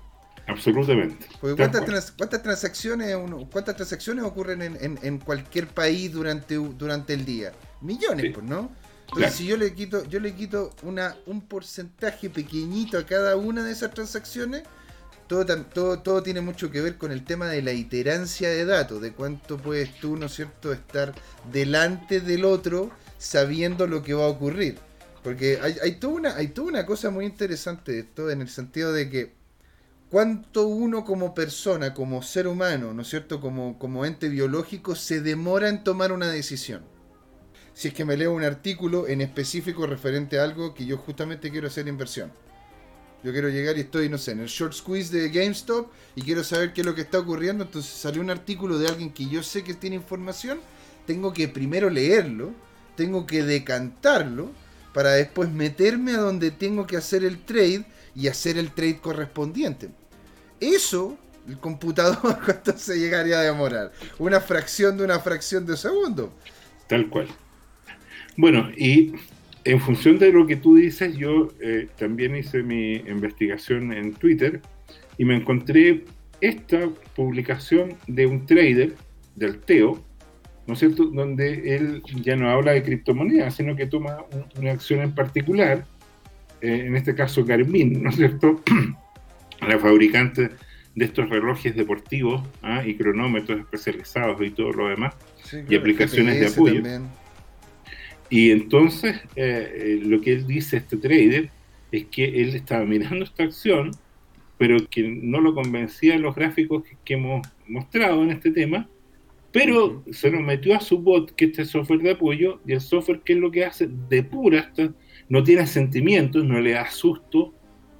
Absolutamente. ¿cuántas, ¿cuántas, transacciones cuántas transacciones ocurren en, cualquier país durante, durante el día? Millones, pues, ¿no? Entonces, si yo le quito, yo le quito una, un porcentaje pequeñito a cada una de esas transacciones, todo, tiene mucho que ver con el tema de la iterancia de datos, de cuánto puedes tú, ¿no es cierto?, estar delante del otro sabiendo lo que va a ocurrir. Porque hay, toda, una, hay una cosa muy interesante de esto, en el sentido de que cuánto uno como persona, como ser humano, ¿no es cierto?, como, como ente biológico, se demora en tomar una decisión si es que me leo un artículo en específico referente a algo que yo justamente quiero hacer inversión. Yo quiero llegar y estoy, no sé, en el short squeeze de GameStop y quiero saber qué es lo que está ocurriendo. Entonces salió un artículo de alguien que yo sé que tiene información. Tengo que primero leerlo, tengo que decantarlo para después meterme a donde tengo que hacer el trade y hacer el trade correspondiente. Eso, el computador, ¿cuánto se llegaría a demorar? Una fracción de una fracción de segundo. Tal cual. Bueno, y en función de lo que tú dices, yo eh, también hice mi investigación en Twitter y me encontré esta publicación de un trader, del Teo, ¿no es cierto?, donde él ya no habla de criptomonedas, sino que toma una acción en particular, eh, en este caso Garmin, ¿no es cierto?, la fabricante de estos relojes deportivos ¿ah? y cronómetros especializados y todo lo demás, y aplicaciones de apoyo. Y entonces eh, eh, lo que él dice, este trader, es que él estaba mirando esta acción, pero que no lo convencían los gráficos que, hemos mostrado en este tema, pero se lo metió a su bot, que este software de apoyo, y el software, ¿qué es lo que hace? Depura, esto, no tiene sentimientos, no le da susto,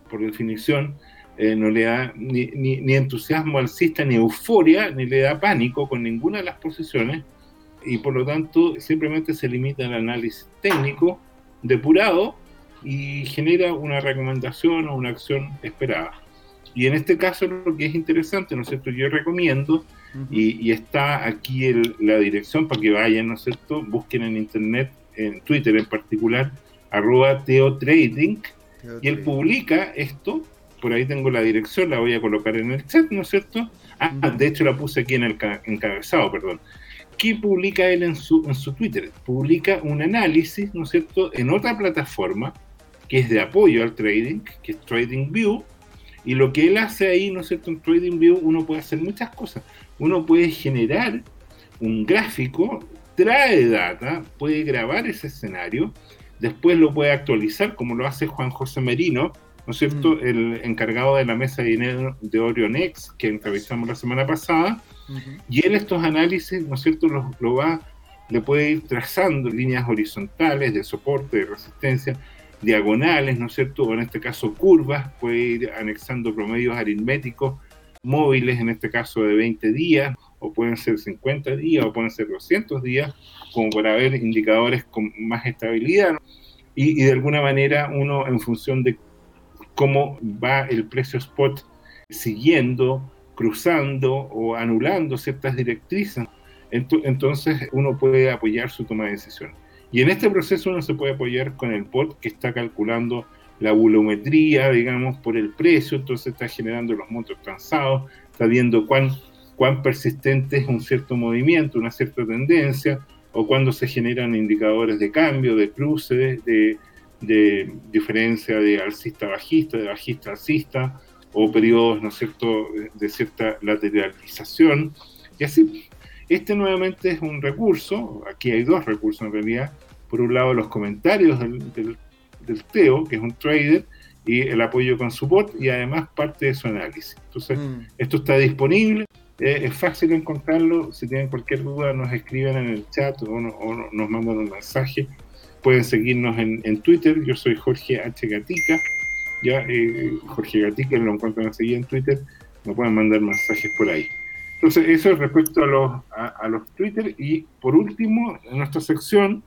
por definición, eh, no le da ni, ni, ni entusiasmo alcista, ni euforia, ni le da pánico con ninguna de las posiciones, y por lo tanto simplemente se limita al análisis técnico depurado y genera una recomendación o una acción esperada. Y en este caso lo que es interesante, ¿no es cierto? Yo recomiendo, y, está aquí el, la dirección para que vayan, ¿no es cierto? Busquen en internet, en Twitter en particular, arroba teotrading, y él publica esto, por ahí tengo la dirección, la voy a colocar en el chat, ¿no es cierto? Ah, de hecho la puse aquí en el encabezado, perdón. ¿Qué publica él en su, en su Twitter? Publica un análisis, ¿no es cierto?, en otra plataforma que es de apoyo al trading, que es TradingView, y lo que él hace ahí, ¿no es cierto?, en TradingView uno puede hacer muchas cosas. Uno puede generar un gráfico, trae data, puede grabar ese escenario, después lo puede actualizar, como lo hace Juan José Merino, ¿no es cierto?, mm. el encargado de la mesa de dinero de Orionex, que entrevistamos la semana pasada, y él estos análisis, ¿no es cierto?, lo va, le puede ir trazando líneas horizontales de soporte, de resistencia, diagonales, ¿no es cierto?, o en este caso curvas, puede ir anexando promedios aritméticos móviles, en este caso de 20 días, o pueden ser 50 días, o pueden ser 200 días, como para ver indicadores con más estabilidad. Y, y de alguna manera uno, en función de cómo va el precio spot siguiendo cruzando o anulando ciertas directrices, entonces uno puede apoyar su toma de decisión. Y en este proceso uno se puede apoyar con el bot que está calculando la volumetría, digamos, por el precio, entonces está generando los montos transados, está viendo cuán, cuán persistente es un cierto movimiento, una cierta tendencia, o cuando se generan indicadores de cambio, de cruce, de, de diferencia de alcista-bajista, de bajista-alcista, o periodos, ¿no es cierto?, de cierta lateralización. Y así, este nuevamente es un recurso, aquí hay dos recursos en realidad, por un lado los comentarios del, del, Teo, que es un trader, y el apoyo con su bot y además parte de su análisis. Entonces, mm. esto está disponible, eh, es fácil encontrarlo, si tienen cualquier duda nos escriben en el chat o, nos mandan un mensaje. Pueden seguirnos en, en Twitter, yo soy Jorge H. Gatica ya eh, Jorge Gatica lo encuentran así en Twitter, me pueden mandar mensajes por ahí. Entonces, eso respecto a los, a, los Twitter. Y por último, en nuestra sección,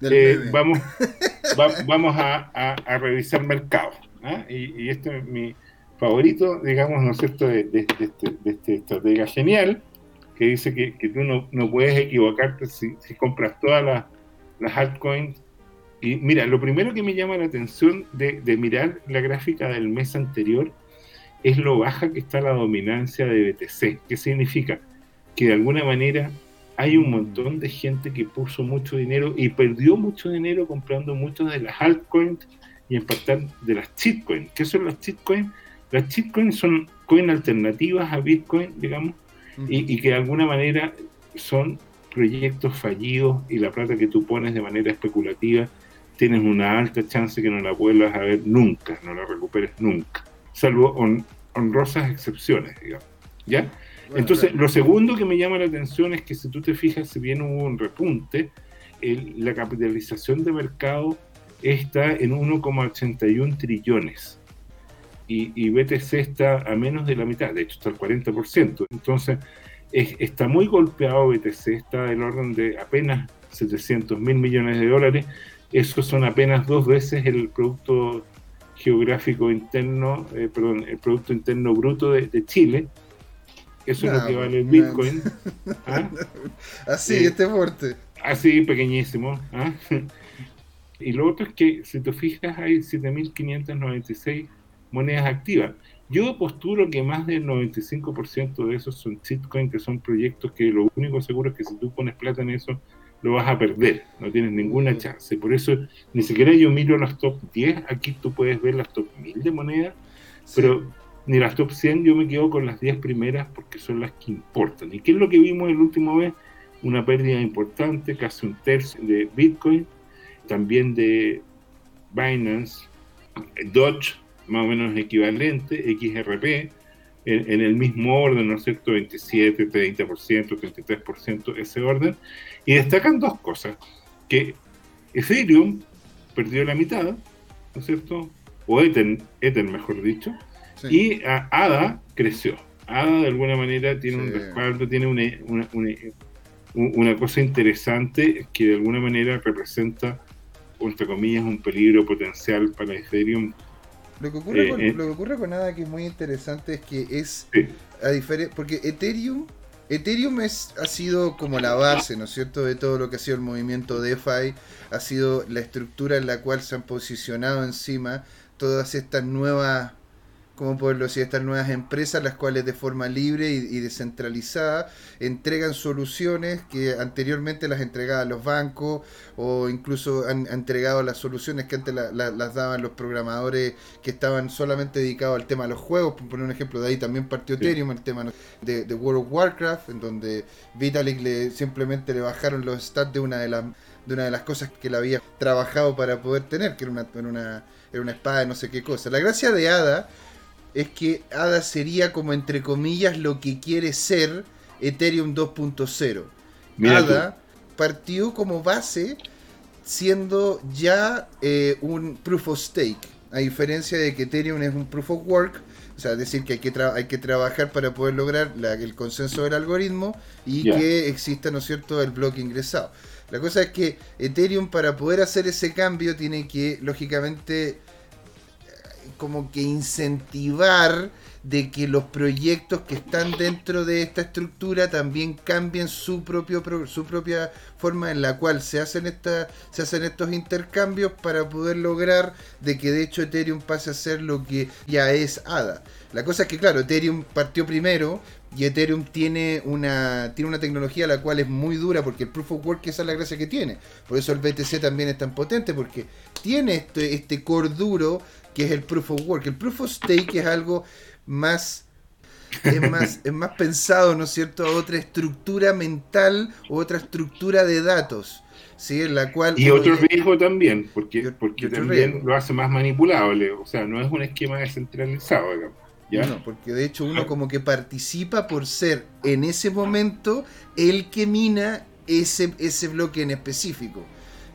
eh, vamos, vamos a, a, revisar mercado. ¿ah? Y, este es mi favorito, digamos, ¿no es cierto?, de, de, este, de este estratega genial, que dice que, que tú no, no, puedes equivocarte si, si compras todas las, las altcoins y mira, lo primero que me llama la atención de, mirar la gráfica del mes anterior es lo baja que está la dominancia de BTC. ¿Qué significa? Que de alguna manera hay un montón de gente que puso mucho dinero y perdió mucho dinero comprando muchas de las altcoins y en parte de las shitcoins. ¿Qué son las shitcoins? Las shitcoins son coins alternativas a Bitcoin, digamos, y, y, que de alguna manera son proyectos fallidos y la plata que tú pones de manera especulativa tienes una alta chance que no la vuelvas a ver nunca, no la recuperes nunca, salvo honrosas excepciones, digamos. ¿Ya? Entonces, lo segundo que me llama la atención es que si tú te fijas, si bien hubo un repunte, la capitalización de mercado está en 1,81 trillones y, y, BTC está a menos de la mitad, de hecho está al 40%. Entonces, está muy golpeado BTC, está del orden de apenas 700 mil millones de dólares. Eso son apenas dos veces el producto geográfico interno, eh, perdón, el Producto Interno Bruto de Chile eso es lo que vale el Bitcoin. ¿ah? Así, eh, este fuerte. Así, pequeñísimo. ¿ah? Y lo otro es que, si te fijas, hay 7.596 monedas activas. Yo posturo que más del 95% de esos son shitcoins, que son proyectos que lo único seguro es que si tú pones plata en eso, lo vas a perder. No tienes ninguna chance. Por eso, ni siquiera yo miro los top 10. Aquí tú puedes ver las top 1000 de monedas, pero ni las top 100, yo me quedo con las 10 primeras porque son las que importan. ¿Y qué es lo que vimos el último vez? Una pérdida importante, casi un tercio de Bitcoin, también de Binance, Dodge, más o menos equivalente, XRP, en, el mismo orden, ¿no es cierto? 27, 30%, 33%, ese orden. Y destacan dos cosas, que Ethereum perdió la mitad, ¿no es cierto? O Ether, Ether mejor dicho, y ADA creció. ADA de alguna manera tiene un respaldo, tiene una, una, cosa interesante que de alguna manera representa, entre comillas, un peligro potencial para Ethereum. Lo que ocurre, con, eh, lo que ocurre con ADA que es muy interesante es que es, a diferencia, porque Ethereum Ethereum es, ha sido como la base, ¿no es cierto?, de todo lo que ha sido el movimiento DeFi, ha sido la estructura en la cual se han posicionado encima todas estas nuevas como poderlo decir, estas nuevas empresas, las cuales de forma libre y, descentralizada entregan soluciones que anteriormente las entregaban los bancos o incluso han, entregado las soluciones que antes las daban los programadores que estaban solamente dedicados al tema de los juegos. Por poner un ejemplo, de ahí también partió Ethereum, el tema de, World of Warcraft, en donde Vitalik le, simplemente le bajaron los stats de una de las de una de las cosas que él había trabajado para poder tener, que era una, era una, era una espada de no sé qué cosa. La gracia de Ada es que ADA sería como entre comillas lo que quiere ser Ethereum 2.0. ADA partió como base siendo ya eh, un proof of stake, a diferencia de que Ethereum es un proof of work, o sea, decir, que hay que, hay que trabajar para poder lograr el consenso del algoritmo y que exista, ¿no es cierto?, el bloque ingresado. La cosa es que Ethereum para poder hacer ese cambio tiene que, lógicamente, como que incentivar de que los proyectos que están dentro de esta estructura también cambien su propio su propia forma en la cual se hacen esta, se hacen estos intercambios para poder lograr de que de hecho Ethereum pase a ser lo que ya es ADA. La cosa es que claro, Ethereum partió primero y Ethereum tiene una, tiene una tecnología la cual es muy dura porque el Proof of Work esa es la gracia que tiene. Por eso el BTC también es tan potente porque tiene este, este core duro que es el proof of work. El proof of stake es algo más es más, es más pensado, ¿no es cierto?, a otra estructura mental o otra estructura de datos. ¿sí? En la cual, y otro riesgo también, porque, porque también lo hace más manipulable, o sea, no es un esquema descentralizado, digamos. ¿ya? No, porque de hecho uno como que participa por ser en ese momento el que mina ese, ese bloque en específico.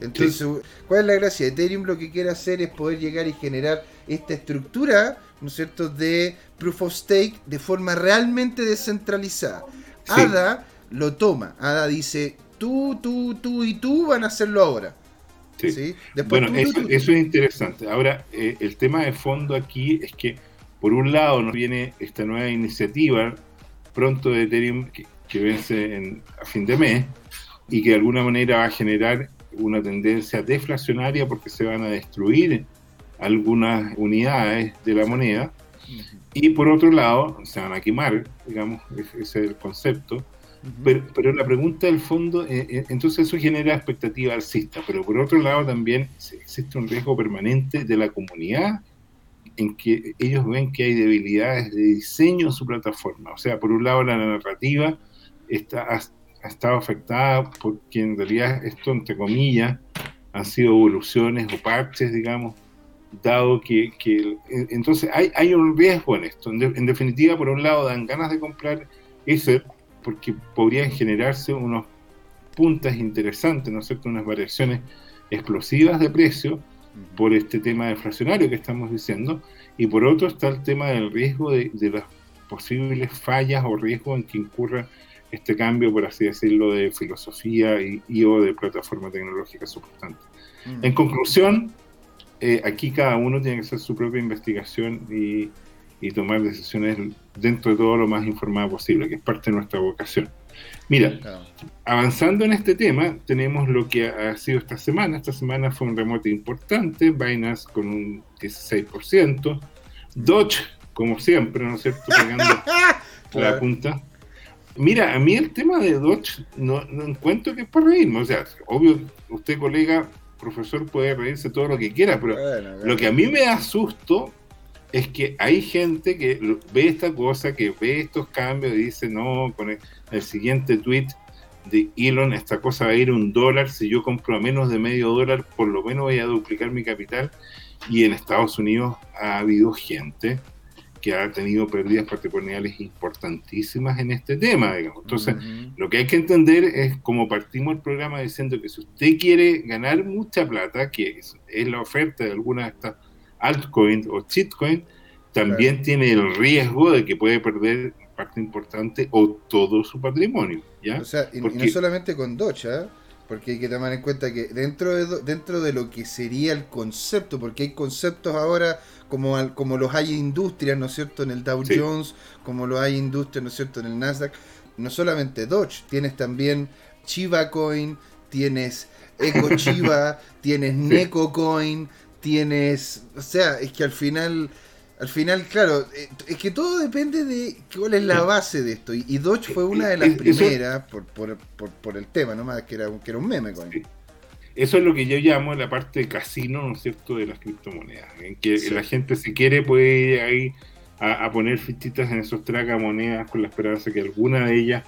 Entonces, ¿cuál es la gracia? Ethereum lo que quiere hacer es poder llegar y generar esta estructura, ¿no es cierto?, de proof of stake de forma realmente descentralizada. ADA lo toma. ADA dice, tú, tú, tú y tú van a hacerlo ahora. Sí. bueno, eso, es interesante. Ahora, eh, el tema de fondo aquí es que, por un lado, nos viene esta nueva iniciativa pronto de Ethereum que, que vence en, a fin de mes y que de alguna manera va a generar una tendencia deflacionaria porque se van a destruir algunas unidades de la moneda. Y por otro lado, se van a quemar, digamos, ese es el concepto. pero, pero, la pregunta del fondo, eh, eh, entonces eso genera expectativa alcista, pero por otro lado también existe un riesgo permanente de la comunidad en que ellos ven que hay debilidades de diseño en su plataforma. O sea, por un lado la narrativa está, ha, estado afectada porque en realidad esto, entre comillas, han sido evoluciones o parches, digamos, dado que, entonces hay, hay, un riesgo en esto. En, definitiva, por un lado, dan ganas de comprar ese porque podrían generarse unos puntas interesantes, ¿no es cierto?, unas variaciones explosivas de precio por este tema deflacionario que estamos diciendo, y por otro está el tema del riesgo de, las posibles fallas o riesgos en que incurra este cambio, por así decirlo, de filosofía y, o de plataforma tecnológica substante. Mm. En conclusión, eh, aquí cada uno tiene que hacer su propia investigación y, y, tomar decisiones dentro de todo lo más informado posible, que es parte de nuestra vocación. Mira, avanzando en este tema, tenemos lo que ha sido esta semana. Esta semana fue un remote importante, Binance con un 16%, Dodge, como siempre, ¿no es cierto?, pegando la punta. Mira, a mí el tema de Dodge no, encuentro que es para reírme. O sea, obvio, usted, colega, profesor, puede reírse todo lo que quiera, pero lo que a mí me da susto es que hay gente que ve esta cosa, que ve estos cambios y dice, no, con el, siguiente tweet de Elon, esta cosa va a ir un dólar, si yo compro a menos de medio dólar, por lo menos voy a duplicar mi capital. Y en Estados Unidos ha habido gente que ha tenido pérdidas patrimoniales importantísimas en este tema. Digamos. Entonces, lo que hay que entender es, como partimos el programa diciendo que si usted quiere ganar mucha plata, que es, es la oferta de algunas de estas altcoin o shitcoin, también tiene el riesgo de que puede perder parte importante o todo su patrimonio. ¿ya? O sea, y, no solamente con Doge, ¿eh? porque hay que tomar en cuenta que dentro de, dentro de lo que sería el concepto, porque hay conceptos ahora como, como los hay industrias, ¿no es cierto?, en el Dow Jones, como lo hay industrias, ¿no es cierto?, en el Nasdaq, no solamente Doge, tienes también Chiva Coin, tienes Eco Chiva, tienes Neko Coin, tienes, o sea, es que al final, al final, claro, eh, es que todo depende de cuál es la base de esto. Y, Dodge fue una de las primeras por, por, por, el tema, nomás que era, que era un meme con Eso es lo que yo llamo la parte casino, ¿no es cierto?, de las criptomonedas. En que la gente, si quiere, puede ir ahí a, poner fichitas en esos tragamonedas con la esperanza de que alguna de ellas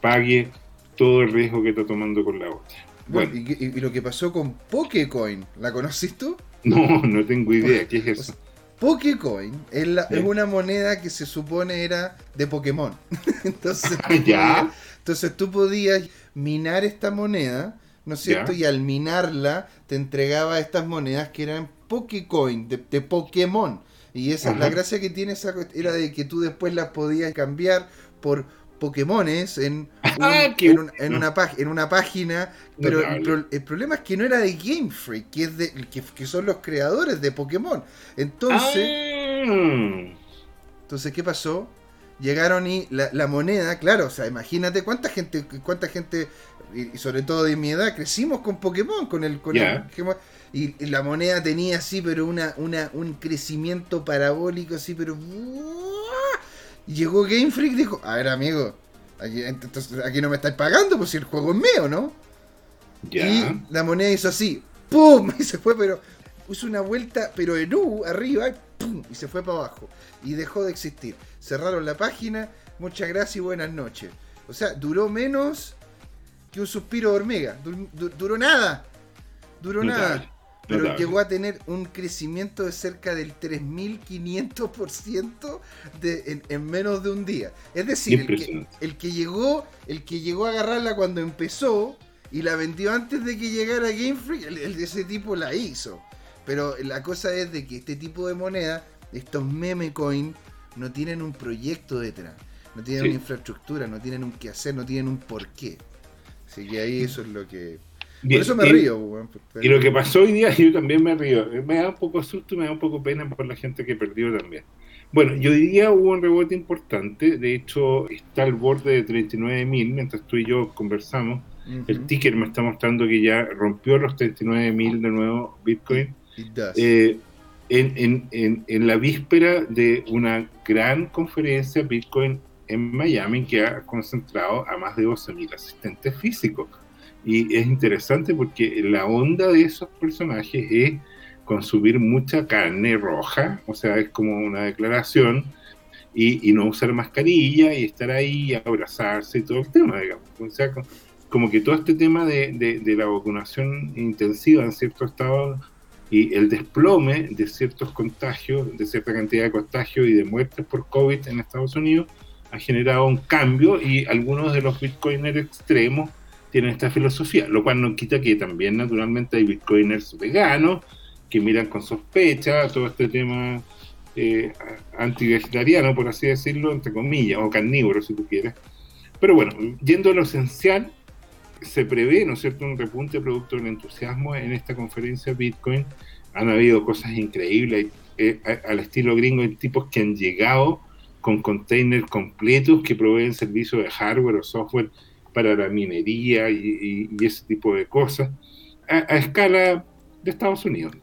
pague todo el riesgo que está tomando con la otra. Bueno, y, lo que pasó con Pokecoin, ¿la conociste tú? No, no tengo idea. ¿Qué es eso? Pokecoin es, es, una moneda que se supone era de Pokémon. entonces, ¿Ya? entonces tú podías minar esta moneda, ¿no es cierto? Y al minarla te entregaba estas monedas que eran Pokecoin, de, de Pokémon. Y esa, la gracia que tiene esa era de que tú después las podías cambiar por Pokémones en, ah, en, una, en, una página, pero el, problema es que no era de Game Freak, que, es de, que, son los creadores de Pokémon. Entonces, ah. entonces ¿qué pasó? Llegaron y la, moneda, claro, o sea, imagínate cuánta gente, cuánta gente, y, sobre todo de mi edad, crecimos con Pokémon, con el, con y, la moneda tenía así, pero una, una, un crecimiento parabólico así, pero llegó Game Freak y dijo, a ver amigo, aquí, entonces, aquí no me estáis pagando, pues si el juego es mío, ¿no? Y la moneda hizo así, ¡pum! Y se fue, pero puso una vuelta, pero en U, arriba, y ¡pum! Y se fue para abajo. Y dejó de existir. Cerraron la página, muchas gracias y buenas noches. O sea, duró menos que un suspiro de hormiga. duró nada. Duró nada pero llegó a tener un crecimiento de cerca del 3.500% en, en menos de un día. Es decir, el que, llegó, el que llegó a agarrarla cuando empezó y la vendió antes de que llegara Game Freak, el, de ese tipo la hizo. Pero la cosa es de que este tipo de moneda, estos meme coin, no tienen un proyecto detrás, no tienen una infraestructura, no tienen un qué hacer, no tienen un porqué. Así que ahí eso es lo que por eso me río, Y lo que pasó hoy día, yo también me río. Me da un poco susto y me da un poco pena por la gente que perdió también. Bueno, yo diría hubo un rebote importante. De hecho, está al borde de 39.000 mientras tú y yo conversamos. El ticker me está mostrando que ya rompió los 39.000 de nuevo Bitcoin. Eh, en, en, en, la víspera de una gran conferencia Bitcoin en Miami que ha concentrado a más de 12.000 asistentes físicos. Y es interesante porque la onda de esos personajes es consumir mucha carne roja, o sea, es como una declaración, y, no usar mascarilla y estar ahí, abrazarse y todo el tema, digamos. O sea, como que todo este tema de, de, la vacunación intensiva en ciertos estados y el desplome de ciertos contagios, de cierta cantidad de contagios y de muertes por COVID en Estados Unidos, ha generado un cambio y algunos de los bitcoiners extremos tienen esta filosofía, lo cual no quita que también naturalmente hay bitcoiners veganos que miran con sospecha todo este tema eh, anti-vegetariano, por así decirlo, entre comillas, o carnívoro si tú quieres. Pero bueno, yendo a lo esencial, se prevé, ¿no es cierto?, un repunte producto del entusiasmo en esta conferencia Bitcoin. Han habido cosas increíbles, eh, al estilo gringo, hay tipos que han llegado con containers completos que proveen servicios de hardware o software para la minería y, ese tipo de cosas a, escala de Estados Unidos.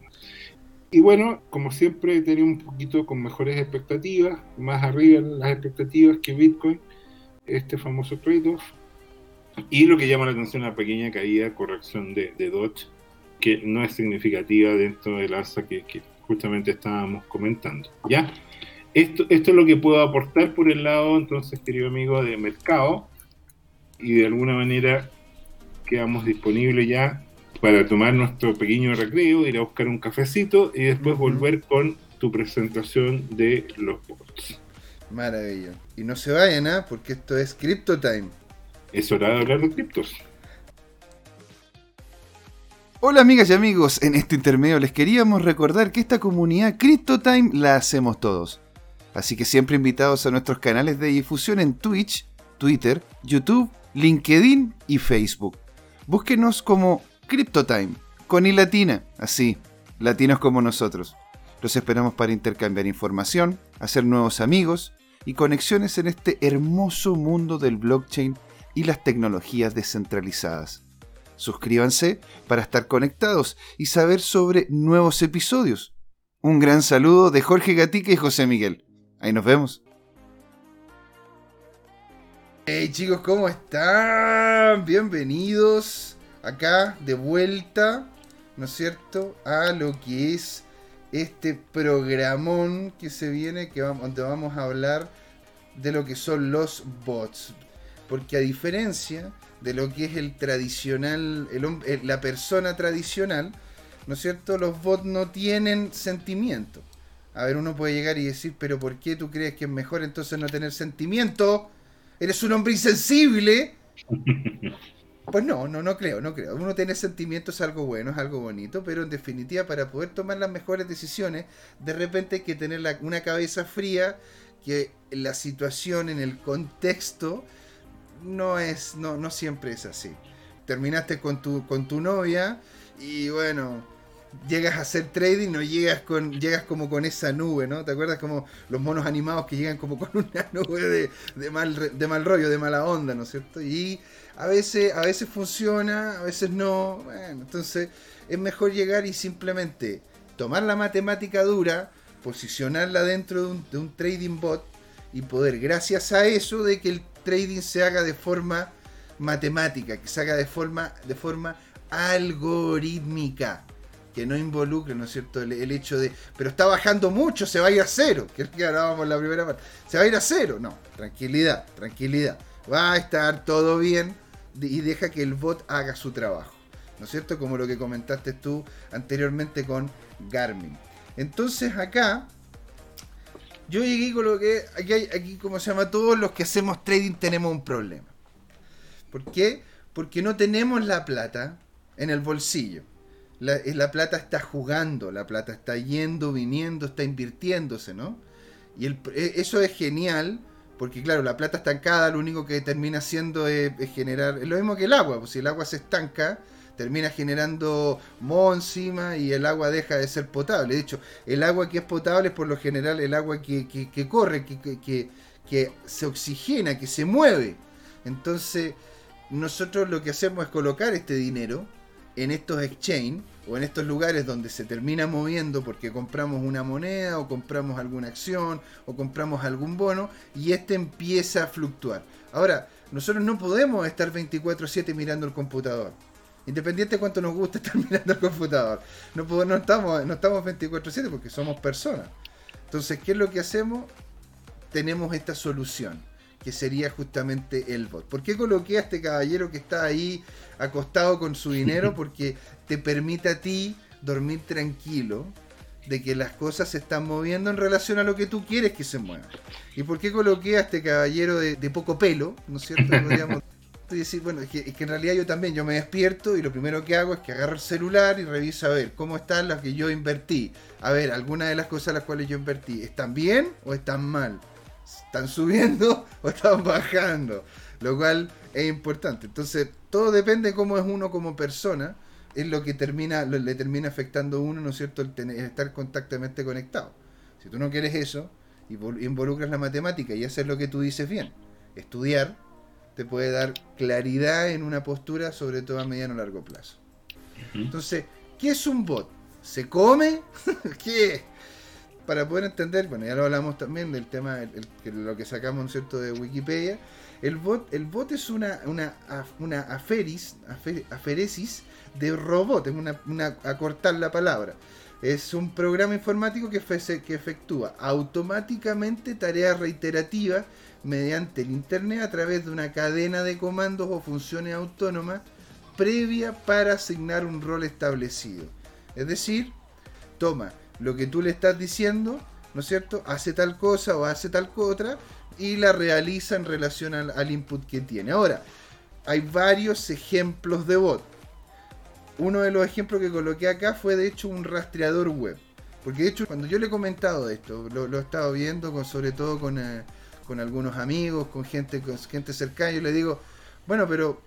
Y bueno, como siempre, tenido un poquito con mejores expectativas, más arriba las expectativas que Bitcoin, este famoso trade-off. Y lo que llama la atención, la pequeña caída, corrección de, de Dodge, que no es significativa dentro del alza que, que justamente estábamos comentando. ¿Ya? Esto, esto es lo que puedo aportar por el lado, entonces, querido amigo, de mercado. Y de alguna manera quedamos disponibles ya para tomar nuestro pequeño recreo, ir a buscar un cafecito y después volver con tu presentación de los bots. Maravilla. Y no se vayan, ¿ah? Porque esto es Crypto Time. Es hora de hablar de criptos. Hola amigas y amigos, en este intermedio les queríamos recordar que esta comunidad CryptoTime la hacemos todos. Así que siempre invitados a nuestros canales de difusión en Twitch, Twitter, YouTube, LinkedIn y Facebook. Búsquenos como CryptoTime, con latina, así, latinos como nosotros. Los esperamos para intercambiar información, hacer nuevos amigos y conexiones en este hermoso mundo del blockchain y las tecnologías descentralizadas. Suscríbanse para estar conectados y saber sobre nuevos episodios. Un gran saludo de Jorge Gatica y José Miguel. Ahí nos vemos. Hey chicos, ¿cómo están? Bienvenidos acá de vuelta, ¿no es cierto? A lo que es este programón que se viene, que vamos, donde vamos a hablar de lo que son los bots. Porque a diferencia de lo que es el tradicional, la persona tradicional, ¿no es cierto? Los bots no tienen sentimiento. A ver, uno puede llegar y decir, pero ¿por qué tú crees que es mejor entonces no tener sentimiento? Eres un hombre insensible. Pues no, no, no creo, no creo. Uno tiene sentimientos es algo bueno, es algo bonito, pero en definitiva para poder tomar las mejores decisiones, de repente hay que tener una cabeza fría, que la situación en el contexto no es, no, no siempre es así. Terminaste con tu, con tu novia y bueno, llegas a hacer trading, no llegas con llegas como con esa nube, ¿no? ¿Te acuerdas como los monos animados que llegan como con una nube de, mal, de mal rollo, de mala onda, ¿no es cierto? Y a veces, a veces funciona, a veces no. Bueno, entonces es mejor llegar y simplemente tomar la matemática dura, posicionarla dentro de un, de un trading bot y poder, gracias a eso, de que el trading se haga de forma matemática, que se haga de forma, de forma algorítmica que no involucre, ¿no es cierto?, el, hecho de, pero está bajando mucho, se va a ir a cero, que es que hablábamos la primera parte, se va a ir a cero, no, tranquilidad, tranquilidad, va a estar todo bien y deja que el bot haga su trabajo, ¿no es cierto?, como lo que comentaste tú anteriormente con Garmin. Entonces acá, yo llegué con lo que, aquí, hay, aquí como se llama, todos los que hacemos trading tenemos un problema. ¿Por qué? Porque no tenemos la plata en el bolsillo la, plata está jugando, la plata está yendo, viniendo, está invirtiéndose, ¿no? Y el, e, eso es genial, porque claro, la plata estancada lo único que termina haciendo es, generar, es lo mismo que el agua, pues si el agua se estanca, termina generando moho encima y el agua deja de ser potable. De hecho, el agua que es potable es por lo general el agua que, corre, que, que, que se oxigena, que se mueve. Entonces, nosotros lo que hacemos es colocar este dinero en estos exchange o en estos lugares donde se termina moviendo porque compramos una moneda o compramos alguna acción o compramos algún bono y este empieza a fluctuar. Ahora, nosotros no podemos estar 24/7 mirando el computador. Independiente de cuánto nos guste estar mirando el computador. No, no estamos, no estamos 24/7 porque somos personas. Entonces, ¿qué es lo que hacemos? Tenemos esta solución que sería justamente el bot. ¿Por qué coloqué a este caballero que está ahí acostado con su dinero? Porque te permite a ti dormir tranquilo de que las cosas se están moviendo en relación a lo que tú quieres que se muevan. ¿Y por qué coloqué a este caballero de, poco pelo? ¿No es cierto? Podríamos decir, bueno, es que, es que, en realidad yo también, yo me despierto y lo primero que hago es que agarro el celular y reviso a ver cómo están las que yo invertí. A ver, algunas de las cosas las cuales yo invertí, ¿están bien o están mal? Están subiendo o están bajando, lo cual es importante. Entonces, todo depende de cómo es uno como persona, es lo que termina, le termina afectando a uno, ¿no es cierto?, el, tener, estar contactamente conectado. Si tú no quieres eso, y involucras la matemática y haces lo que tú dices bien, estudiar, te puede dar claridad en una postura, sobre todo a mediano o largo plazo. Entonces, ¿qué es un bot? ¿Se come? ¿Qué? Para poder entender, bueno, ya lo hablamos también del tema, lo que sacamos, cierto?, de Wikipedia. El bot, el bot es una, una, una aferis, aferesis de robot, es una, una, acortar la palabra. Es un programa informático que, que efectúa automáticamente tareas reiterativas mediante el Internet a través de una cadena de comandos o funciones autónomas previa para asignar un rol establecido. Es decir, toma lo que tú le estás diciendo, ¿no es cierto? Hace tal cosa o hace tal otra y la realiza en relación al, input que tiene. Ahora, hay varios ejemplos de bot. Uno de los ejemplos que coloqué acá fue de hecho un rastreador web. Porque de hecho cuando yo le he comentado esto, lo, he estado viendo con, sobre todo con, eh, con algunos amigos, con gente, con gente cercana, yo le digo, bueno, pero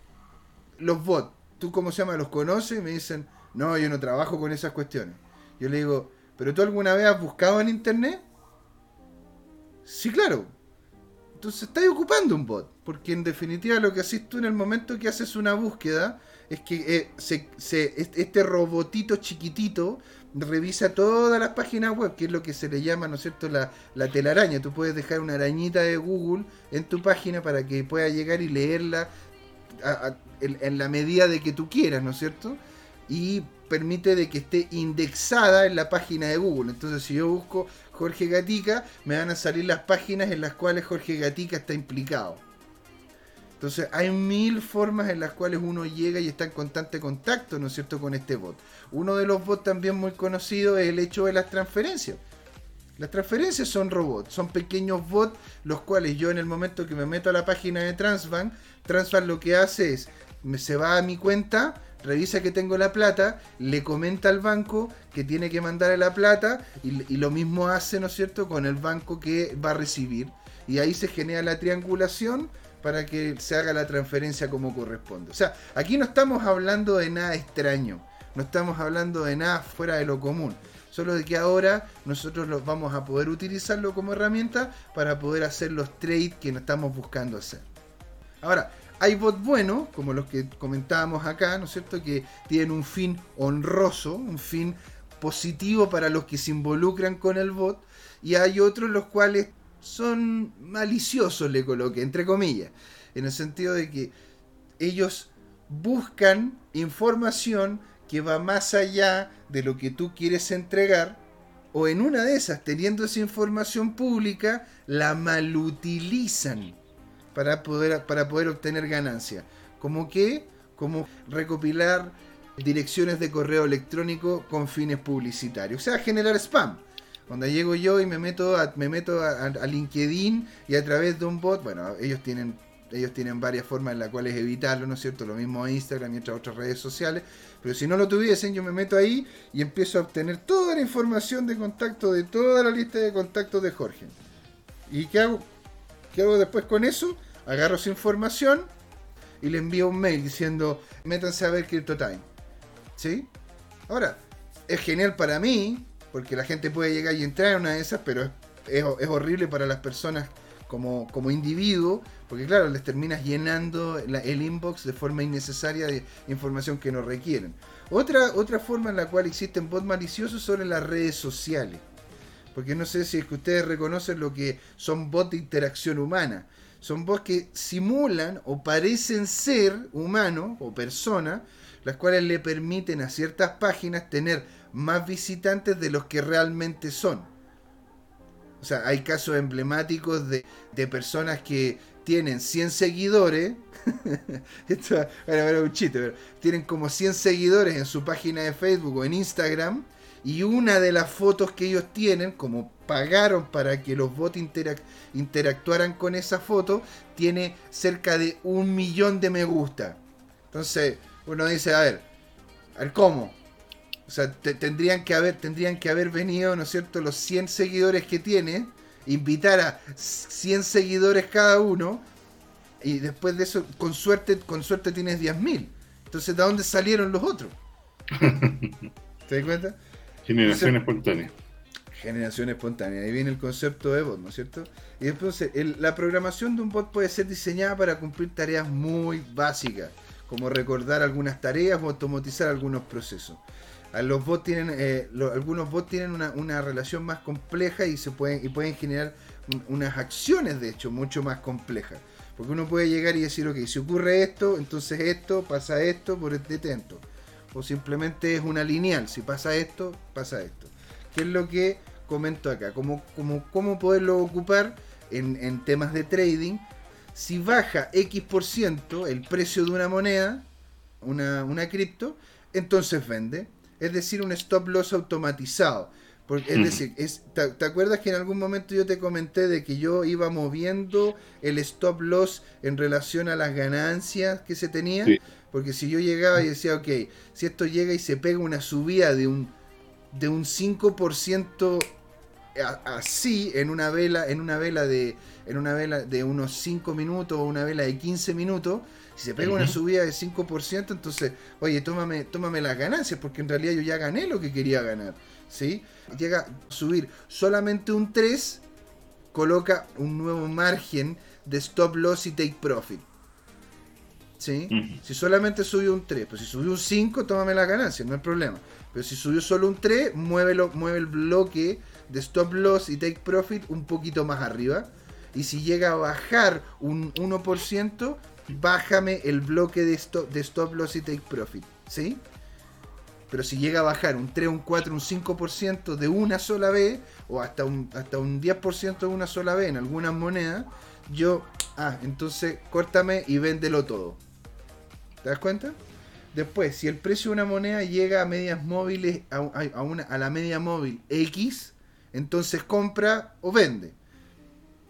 los bots, ¿tú cómo se llama? ¿Los conoces? Y me dicen, no, yo no trabajo con esas cuestiones. Yo le digo, ¿Pero tú alguna vez has buscado en internet? Sí, claro. Entonces estás ocupando un bot. Porque en definitiva lo que haces tú en el momento que haces una búsqueda es que eh, este robotito chiquitito revisa todas las páginas web, que es lo que se le llama, ¿no es cierto?, la, telaraña. Tú puedes dejar una arañita de Google en tu página para que pueda llegar y leerla en, en, la medida de que tú quieras, ¿no es cierto? Y permite de que esté indexada en la página de Google. Entonces, si yo busco Jorge Gatica, me van a salir las páginas en las cuales Jorge Gatica está implicado. Entonces, hay mil formas en las cuales uno llega y está en constante contacto, ¿no es cierto?, con este bot. Uno de los bots también muy conocidos es el hecho de las transferencias. Las transferencias son robots, son pequeños bots, los cuales yo en el momento que me meto a la página de Transbank, Transbank lo que hace es, se va a mi cuenta, revisa que tengo la plata, le comenta al banco que tiene que mandarle la plata y, lo mismo hace, ¿no es cierto?, con el banco que va a recibir. Y ahí se genera la triangulación para que se haga la transferencia como corresponde. O sea, aquí no estamos hablando de nada extraño, no estamos hablando de nada fuera de lo común. Solo de que ahora nosotros vamos a poder utilizarlo como herramienta para poder hacer los trades que estamos buscando hacer. Ahora, hay bots buenos, como los que comentábamos acá, ¿no es cierto?, que tienen un fin honroso, un fin positivo para los que se involucran con el bot, y hay otros los cuales son maliciosos, le coloqué, entre comillas, en el sentido de que ellos buscan información que va más allá de lo que tú quieres entregar, o en una de esas, teniendo esa información pública, la malutilizan para poder, para poder obtener ganancia. ¿Como qué? Como recopilar direcciones de correo electrónico con fines publicitarios. O sea, generar spam. Cuando llego yo y me meto a, me meto a, LinkedIn y a través de un bot, bueno, ellos tienen ellos tienen varias formas en las cuales evitarlo, ¿no es cierto? Lo mismo Instagram y otras, otras redes sociales. Pero si no lo tuviesen, yo me meto ahí y empiezo a obtener toda la información de contacto de toda la lista de contactos de Jorge. ¿Y qué hago? ¿Qué hago después con eso? Agarro su información y le envío un mail diciendo, métanse a ver CryptoTime. ¿Sí? Ahora, es genial para mí, porque la gente puede llegar y entrar en una de esas, pero es, horrible para las personas como, como individuo, porque claro, les terminas llenando el inbox de forma innecesaria de información que no requieren. Otra, otra forma en la cual existen bots maliciosos son en las redes sociales. Porque no sé si es que ustedes reconocen lo que son bots de interacción humana. Son bots que simulan o parecen ser humanos o personas, las cuales le permiten a ciertas páginas tener más visitantes de los que realmente son. O sea, hay casos emblemáticos de, personas que tienen 100 seguidores. Esto bueno, un chiste, pero tienen como 100 seguidores en su página de Facebook o en Instagram. Y una de las fotos que ellos tienen, como pagaron para que los bots interactuaran con esa foto, tiene cerca de un millón de me gusta. Entonces, uno dice, a ver, a ver, ¿cómo? O sea, tendrían, que haber, tendrían que haber venido, ¿no es cierto?, los 100 seguidores que tiene, invitar a 100 seguidores cada uno, y después de eso, con suerte, con suerte tienes 10.000. Entonces, ¿de dónde salieron los otros? ¿Te das cuenta? Generación espontánea. Generación espontánea. Ahí viene el concepto de bot, ¿no es cierto? Y después, la programación de un bot puede ser diseñada para cumplir tareas muy básicas, como recordar algunas tareas o automatizar algunos procesos los bots tienen, eh, algunos bots tienen una, relación más compleja y se pueden, y pueden generar unas acciones de hecho mucho más complejas. Porque uno puede llegar y decir, ok, si ocurre esto, entonces esto, pasa esto por este detento. O simplemente es una lineal, si pasa esto, pasa esto. ¿Qué es lo que comento acá? ¿Cómo, cómo, poderlo ocupar en, en temas de trading? Si baja X% por ciento el precio de una moneda, una, una cripto, entonces vende es decir, un stop loss automatizado. Porque, es hmm. decir, es, te, acuerdas que en algún momento yo te comenté de que yo iba moviendo el stop loss en relación a las ganancias que se tenía? Porque si yo llegaba y decía, ok, si esto llega y se pega una subida de un, de un 5% así en una vela, en una vela de, en una vela de unos 5 minutos o una vela de 15 minutos, si se pega una subida de 5%, entonces, oye, tómame, tómame las ganancias, porque en realidad yo ya gané lo que quería ganar. ¿sí? Llega a subir solamente un 3, coloca un nuevo margen de stop loss y take profit. ¿Sí? Si solamente subió un 3, pues si subió un 5, tómame las ganancias, no hay problema. Pero si subió solo un 3, mueve, mueve el bloque de stop loss y take profit un poquito más arriba. Y si llega a bajar un 1%, bájame el bloque de stop, de stop loss y take profit. ¿Sí? Pero si llega a bajar un 3, un 4, un 5% de una sola vez, o hasta un, hasta un 10% de una sola vez en algunas monedas, yo, ah, entonces córtame y véndelo todo. ¿Te das cuenta? Después, si el precio de una moneda llega a medias móviles, a, una, a la media móvil X, entonces compra o vende.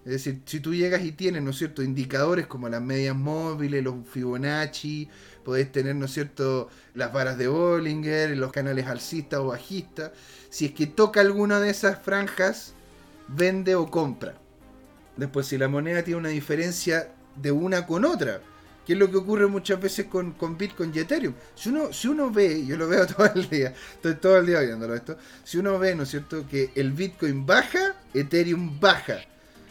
Es decir, si tú llegas y tienes, ¿no es cierto?, indicadores como las medias móviles, los Fibonacci, podés tener, ¿no es cierto?, las varas de Bollinger, los canales alcistas o bajistas. Si es que toca alguna de esas franjas, vende o compra. Después, si la moneda tiene una diferencia de una con otra, que es lo que ocurre muchas veces con, Bitcoin y Ethereum. Si uno, si uno ve, yo lo veo todo el día, estoy todo el día viéndolo esto, si uno ve, ¿no es cierto?, que el Bitcoin baja, Ethereum baja.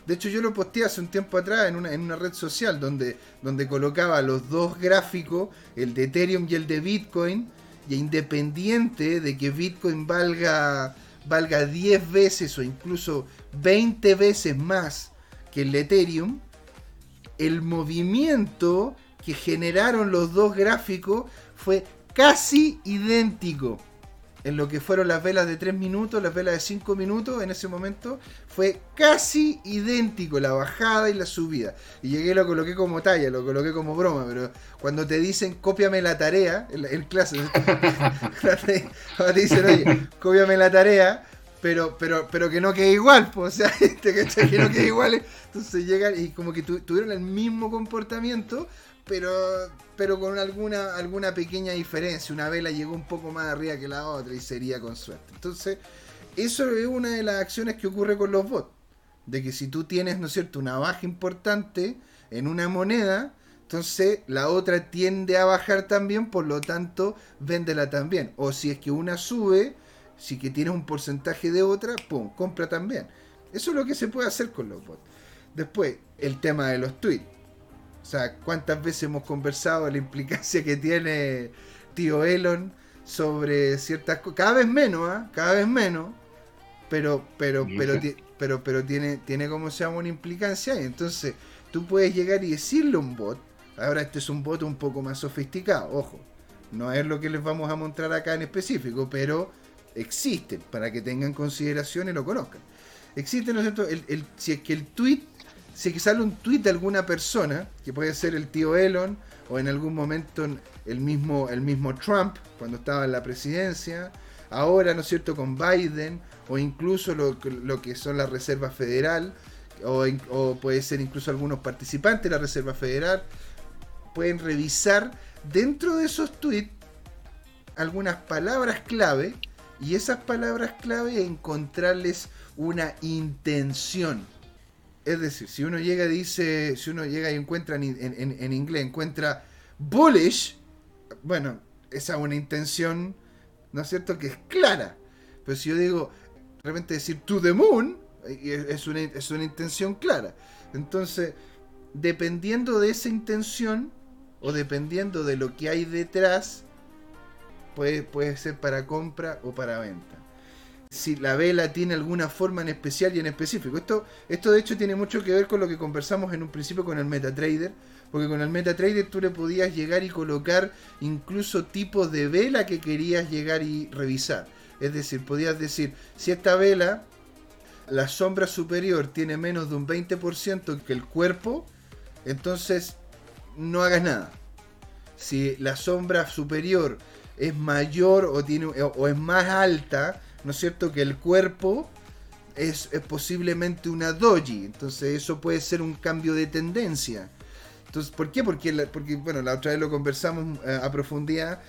De hecho, yo lo posteé hace un tiempo atrás en una, en una red social donde, donde colocaba los dos gráficos, el de Ethereum y el de Bitcoin, y independiente de que Bitcoin valga, valga 10 veces o incluso 20 veces más que el Ethereum, el movimiento que generaron los dos gráficos fue casi idéntico. En lo que fueron las velas de 3 minutos, las velas de 5 minutos, en ese momento fue casi idéntico la bajada y la subida. Y llegué lo coloqué como talla, lo coloqué como broma, pero cuando te dicen cópiame la tarea, en, clase, cuando te dicen, oye, cópiame la tarea, pero, pero, pero que no quede igual, pues, o sea, que no quede igual. Entonces llegan y como que tuvieron el mismo comportamiento, pero, pero con alguna, alguna pequeña diferencia. Una vela llegó un poco más arriba que la otra y sería con suerte. Entonces, eso es una de las acciones que ocurre con los bots. De que si tú tienes, ¿no es cierto?, una baja importante en una moneda, entonces la otra tiende a bajar también, por lo tanto, véndela también. O si es que una sube, si que tienes un porcentaje de otra, pum, compra también. Eso es lo que se puede hacer con los bots. Después, el tema de los tweets. O sea, ¿cuántas veces hemos conversado la implicancia que tiene tío Elon sobre ciertas cosas? Cada vez menos, ¿ah? Cada vez menos. Pero, pero, pero, pero, pero tiene, tiene como se llama una implicancia. Y entonces, tú puedes llegar y decirle a un bot. Ahora, este es un bot un poco más sofisticado, ojo. No es lo que les vamos a mostrar acá en específico, pero existen para que tengan consideración y lo conozcan. Existe, ¿no es cierto? El, si es que el tweet, si es que sale un tweet de alguna persona, que puede ser el tío Elon, o en algún momento el mismo, el mismo Trump, cuando estaba en la presidencia, ahora, ¿no es cierto?, con Biden, o incluso lo, lo que son la Reserva Federal, o, o, puede ser incluso algunos participantes de la Reserva Federal, pueden revisar dentro de esos tweets algunas palabras clave y esas palabras clave encontrarles una intención. Es decir, si uno llega y dice, si uno llega y encuentra en, inglés, encuentra bullish, bueno, esa es una intención, ¿no es cierto?, que es clara. Pero si yo digo, de repente decir to the moon, es una, es una intención clara. Entonces, dependiendo de esa intención, o dependiendo de lo que hay detrás, puede, puede ser para compra o para venta. Si la vela tiene alguna forma en especial y en específico. Esto, esto de hecho tiene mucho que ver con lo que conversamos en un principio con el MetaTrader. Porque con el MetaTrader tú le podías llegar y colocar incluso tipos de vela que querías llegar y revisar. Es decir, podías decir, si esta vela, la sombra superior tiene menos de un 20% que el cuerpo, entonces no hagas nada. Si la sombra superior es mayor o, tiene, o es más alta, ¿no es cierto?, que el cuerpo, es, posiblemente una doji. Entonces eso puede ser un cambio de tendencia. Entonces, ¿por qué? Porque, porque bueno, la otra vez lo conversamos eh, a profundidad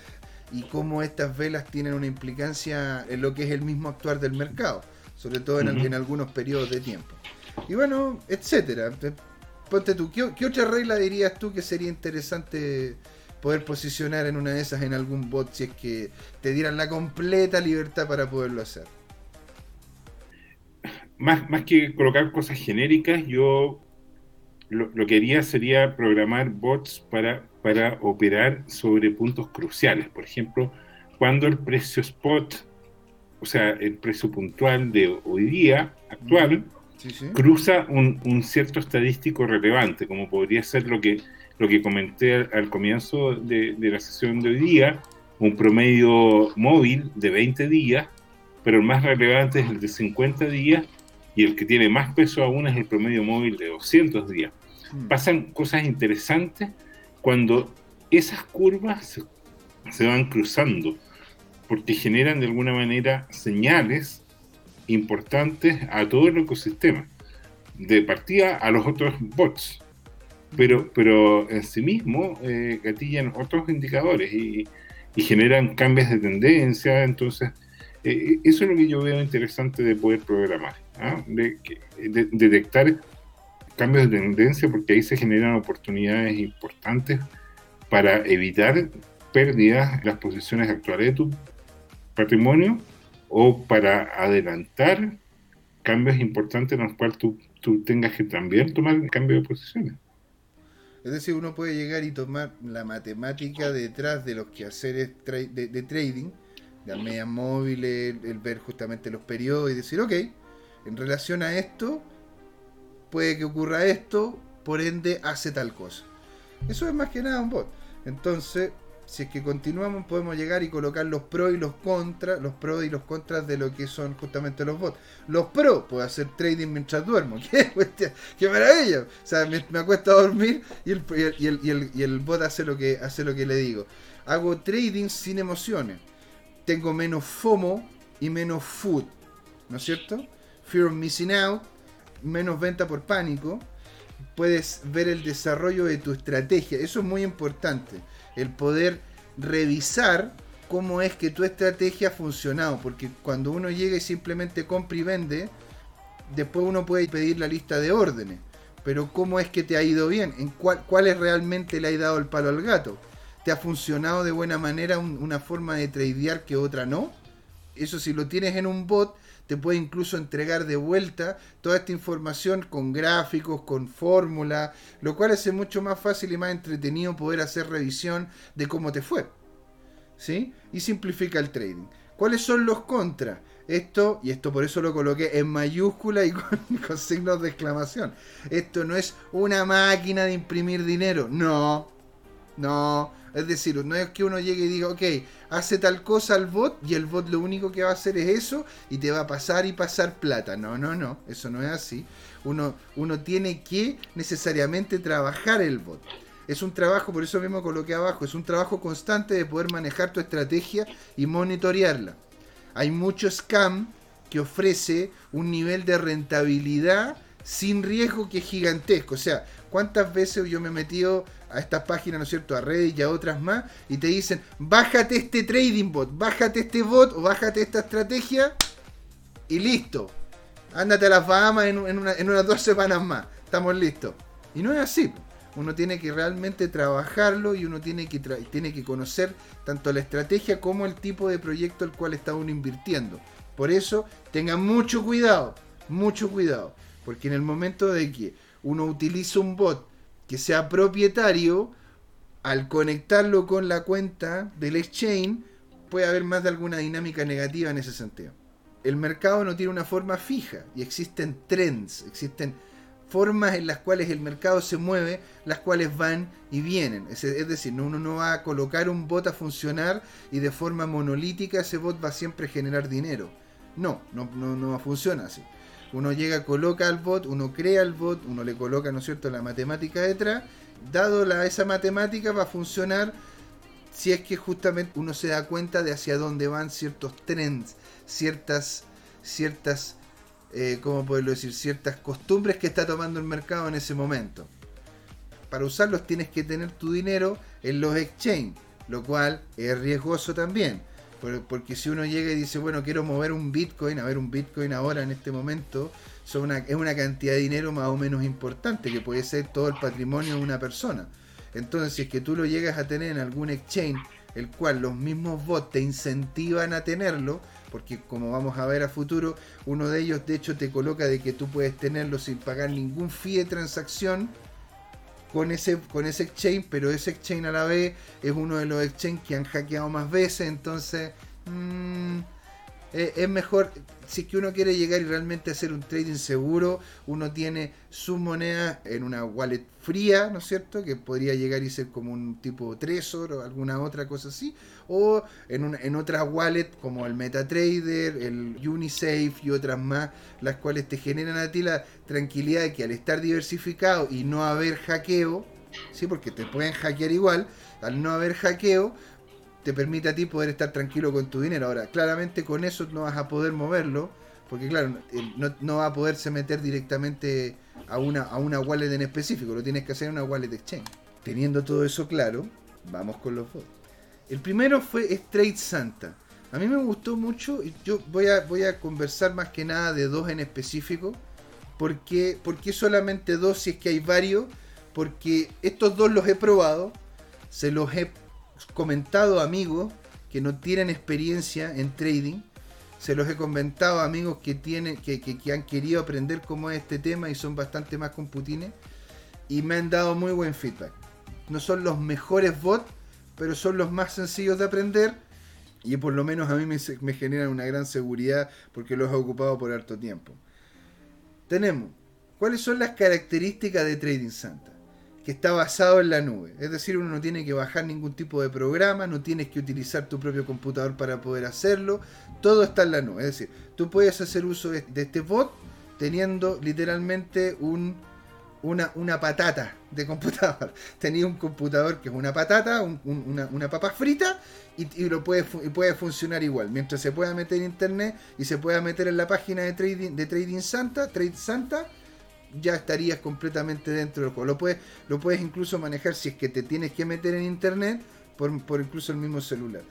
y cómo estas velas tienen una implicancia en lo que es el mismo actuar del mercado, sobre todo en, en algunos periodos de tiempo. Y bueno, etcétera. Ponte tú, ¿qué, otra regla dirías tú que sería interesante poder posicionar en una de esas en algún bot si es que te dieran la completa libertad para poderlo hacer? Más, más que colocar cosas genéricas, yo lo, que haría sería programar bots para, para operar sobre puntos cruciales. Por ejemplo, cuando el precio spot, o sea, el precio puntual de hoy día, actual, cruza un, cierto estadístico relevante, como podría ser lo que, lo que comenté al, comienzo de, la sesión de hoy día, un promedio móvil de 20 días, pero el más relevante es el de 50 días y el que tiene más peso aún es el promedio móvil de 200 días. Hmm. Pasan cosas interesantes cuando esas curvas se van cruzando, porque generan de alguna manera señales importantes a todo el ecosistema, de partida a los otros bots, pero, pero en sí mismo eh, gatillan otros indicadores y, generan cambios de tendencia, entonces eh, eso es lo que yo veo interesante de poder programar, ¿ah? de, detectar cambios de tendencia porque ahí se generan oportunidades importantes para evitar pérdidas en las posiciones actuales de tu patrimonio o para adelantar cambios importantes en los cuales tú, tengas que también tomar cambio de posiciones. Es decir, uno puede llegar y tomar la matemática detrás de los quehaceres de, de trading, de medias móviles, el ver justamente los periodos y decir, ok, en relación a esto, puede que ocurra esto, por ende hace tal cosa. Eso es más que nada un bot. Entonces, si es que continuamos, podemos llegar y colocar los pros y los contras, los pros y los contras de lo que son justamente los bots. Los pros, puedo hacer trading mientras duermo. ¡Qué, maravilla! O sea, me, me acuesto a dormir y el, y, el, y, el, bot hace lo, que, hace lo que le digo. Hago trading sin emociones. Tengo menos FOMO y menos food. ¿No es cierto? Fear of missing out, menos venta por pánico. Puedes ver el desarrollo de tu estrategia. Eso es muy importante el poder revisar cómo es que tu estrategia ha funcionado, porque cuando uno llega y simplemente compra y vende, después uno puede pedir la lista de órdenes, pero cómo es que te ha ido bien, en cuál, cuáles realmente le ha dado el palo al gato, te ha funcionado de buena manera una forma de tradear que otra no, eso si lo tienes en un bot, te puede incluso entregar de vuelta toda esta información con gráficos, con fórmulas, lo cual hace mucho más fácil y más entretenido poder hacer revisión de cómo te fue. ¿Sí? Y simplifica el trading. ¿Cuáles son los contras? Esto, y esto por eso lo coloqué en mayúscula y con, signos de exclamación. Esto no es una máquina de imprimir dinero. No. No. Es decir, no es que uno llegue y diga, ok, hace tal cosa al bot y el bot lo único que va a hacer es eso y te va a pasar y pasar plata. No, no, no. Eso no es así. Uno, uno tiene que necesariamente trabajar el bot. Es un trabajo, por eso mismo coloqué abajo, es un trabajo constante de poder manejar tu estrategia y monitorearla hay mucho scam que ofrece un nivel de rentabilidad sin riesgo que es gigantesco. O sea, ¿cuántas veces yo me he metido a estas páginas, ¿no es cierto?, a Reddit y a otras más, y te dicen, bájate este trading bot, bájate este bot o bájate esta estrategia y listo. Ándate a las Bahamas en, en unas dos semanas más. Estamos listos. Y no es así. Uno tiene que realmente trabajarlo y uno tiene que, tiene que conocer tanto la estrategia como el tipo de proyecto al cual está uno invirtiendo. Por eso, tengan mucho cuidado, mucho cuidado. Porque en el momento de que uno utiliza un bot que sea propietario, al conectarlo con la cuenta del exchange, puede haber más de alguna dinámica negativa en ese sentido. El mercado no tiene una forma fija y existen trends, existen formas en las cuales el mercado se mueve, las cuales van y vienen. Es, decir, uno no va a colocar un bot a funcionar y de forma monolítica ese bot va siempre a generar dinero. No, no, no, no funciona así. Uno llega, coloca al bot, uno crea el bot, uno le coloca, ¿no es cierto?, la matemática detrás. Dado la, esa matemática va a funcionar si es que justamente uno se da cuenta de hacia dónde van ciertos trends, ciertas, ciertas eh, ¿cómo poderlo decir?, ciertas costumbres que está tomando el mercado en ese momento. Para usarlos tienes que tener tu dinero en los exchange, lo cual es riesgoso también. Porque si uno llega y dice, bueno, quiero mover un Bitcoin, a ver, un Bitcoin ahora en este momento es una cantidad de dinero más o menos importante, que puede ser todo el patrimonio de una persona. Entonces, si es que tú lo llegas a tener en algún exchange, el cual los mismos bots te incentivan a tenerlo, porque como vamos a ver a futuro, uno de ellos de hecho te coloca de que tú puedes tenerlo sin pagar ningún fee de transacción con ese, con ese exchange, pero ese exchange a la vez es uno de los exchanges que han hackeado más veces, entonces mmm, es mejor, si que uno quiere llegar y realmente hacer un trading seguro, uno tiene su moneda en una wallet fría, ¿no es cierto? Que podría llegar y ser como un tipo Trezor o alguna otra cosa así, o en, una, en otras wallets como el MetaTrader, el Unisafe y otras más, las cuales te generan a ti la tranquilidad de que al estar diversificado y no haber hackeo, ¿sí? Porque te pueden hackear igual, al no haber hackeo, te permite a ti poder estar tranquilo con tu dinero. Ahora, claramente con eso no vas a poder moverlo, porque claro, no, va a poderse meter directamente a una, a una wallet en específico, lo tienes que hacer en una wallet exchange. Teniendo todo eso claro, vamos con los bots. El primero fue Straight Santa. A mí me gustó mucho y yo voy a, voy a conversar más que nada de dos en específico. Porque, porque solamente dos si es que hay varios? Porque estos dos los he probado, se los he comentado amigos que no tienen experiencia en trading. Se los he comentado a amigos que, tienen, que, han querido aprender cómo es este tema y son bastante más computines. Y me han dado muy buen feedback. No son los mejores bots, pero son los más sencillos de aprender. Y por lo menos a mí me, me generan una gran seguridad porque los he ocupado por harto tiempo. Tenemos, ¿cuáles son las características de Trading Santa? Que está basado en la nube. Es decir, uno no tiene que bajar ningún tipo de programa, no tienes que utilizar tu propio computador para poder hacerlo. Todo está en la nube. Es decir, tú puedes hacer uso de este bot teniendo literalmente un, una, una patata de computador. Tenía un computador que es una patata, una, papa frita y, lo puede, y funcionar igual. Mientras se pueda meter en internet y se pueda meter en la página de Trading, de trading Santa, Trade Santa ya estarías completamente dentro del juego. Lo puedes, lo puedes incluso manejar si es que te tienes que meter en internet por, por incluso el mismo celular.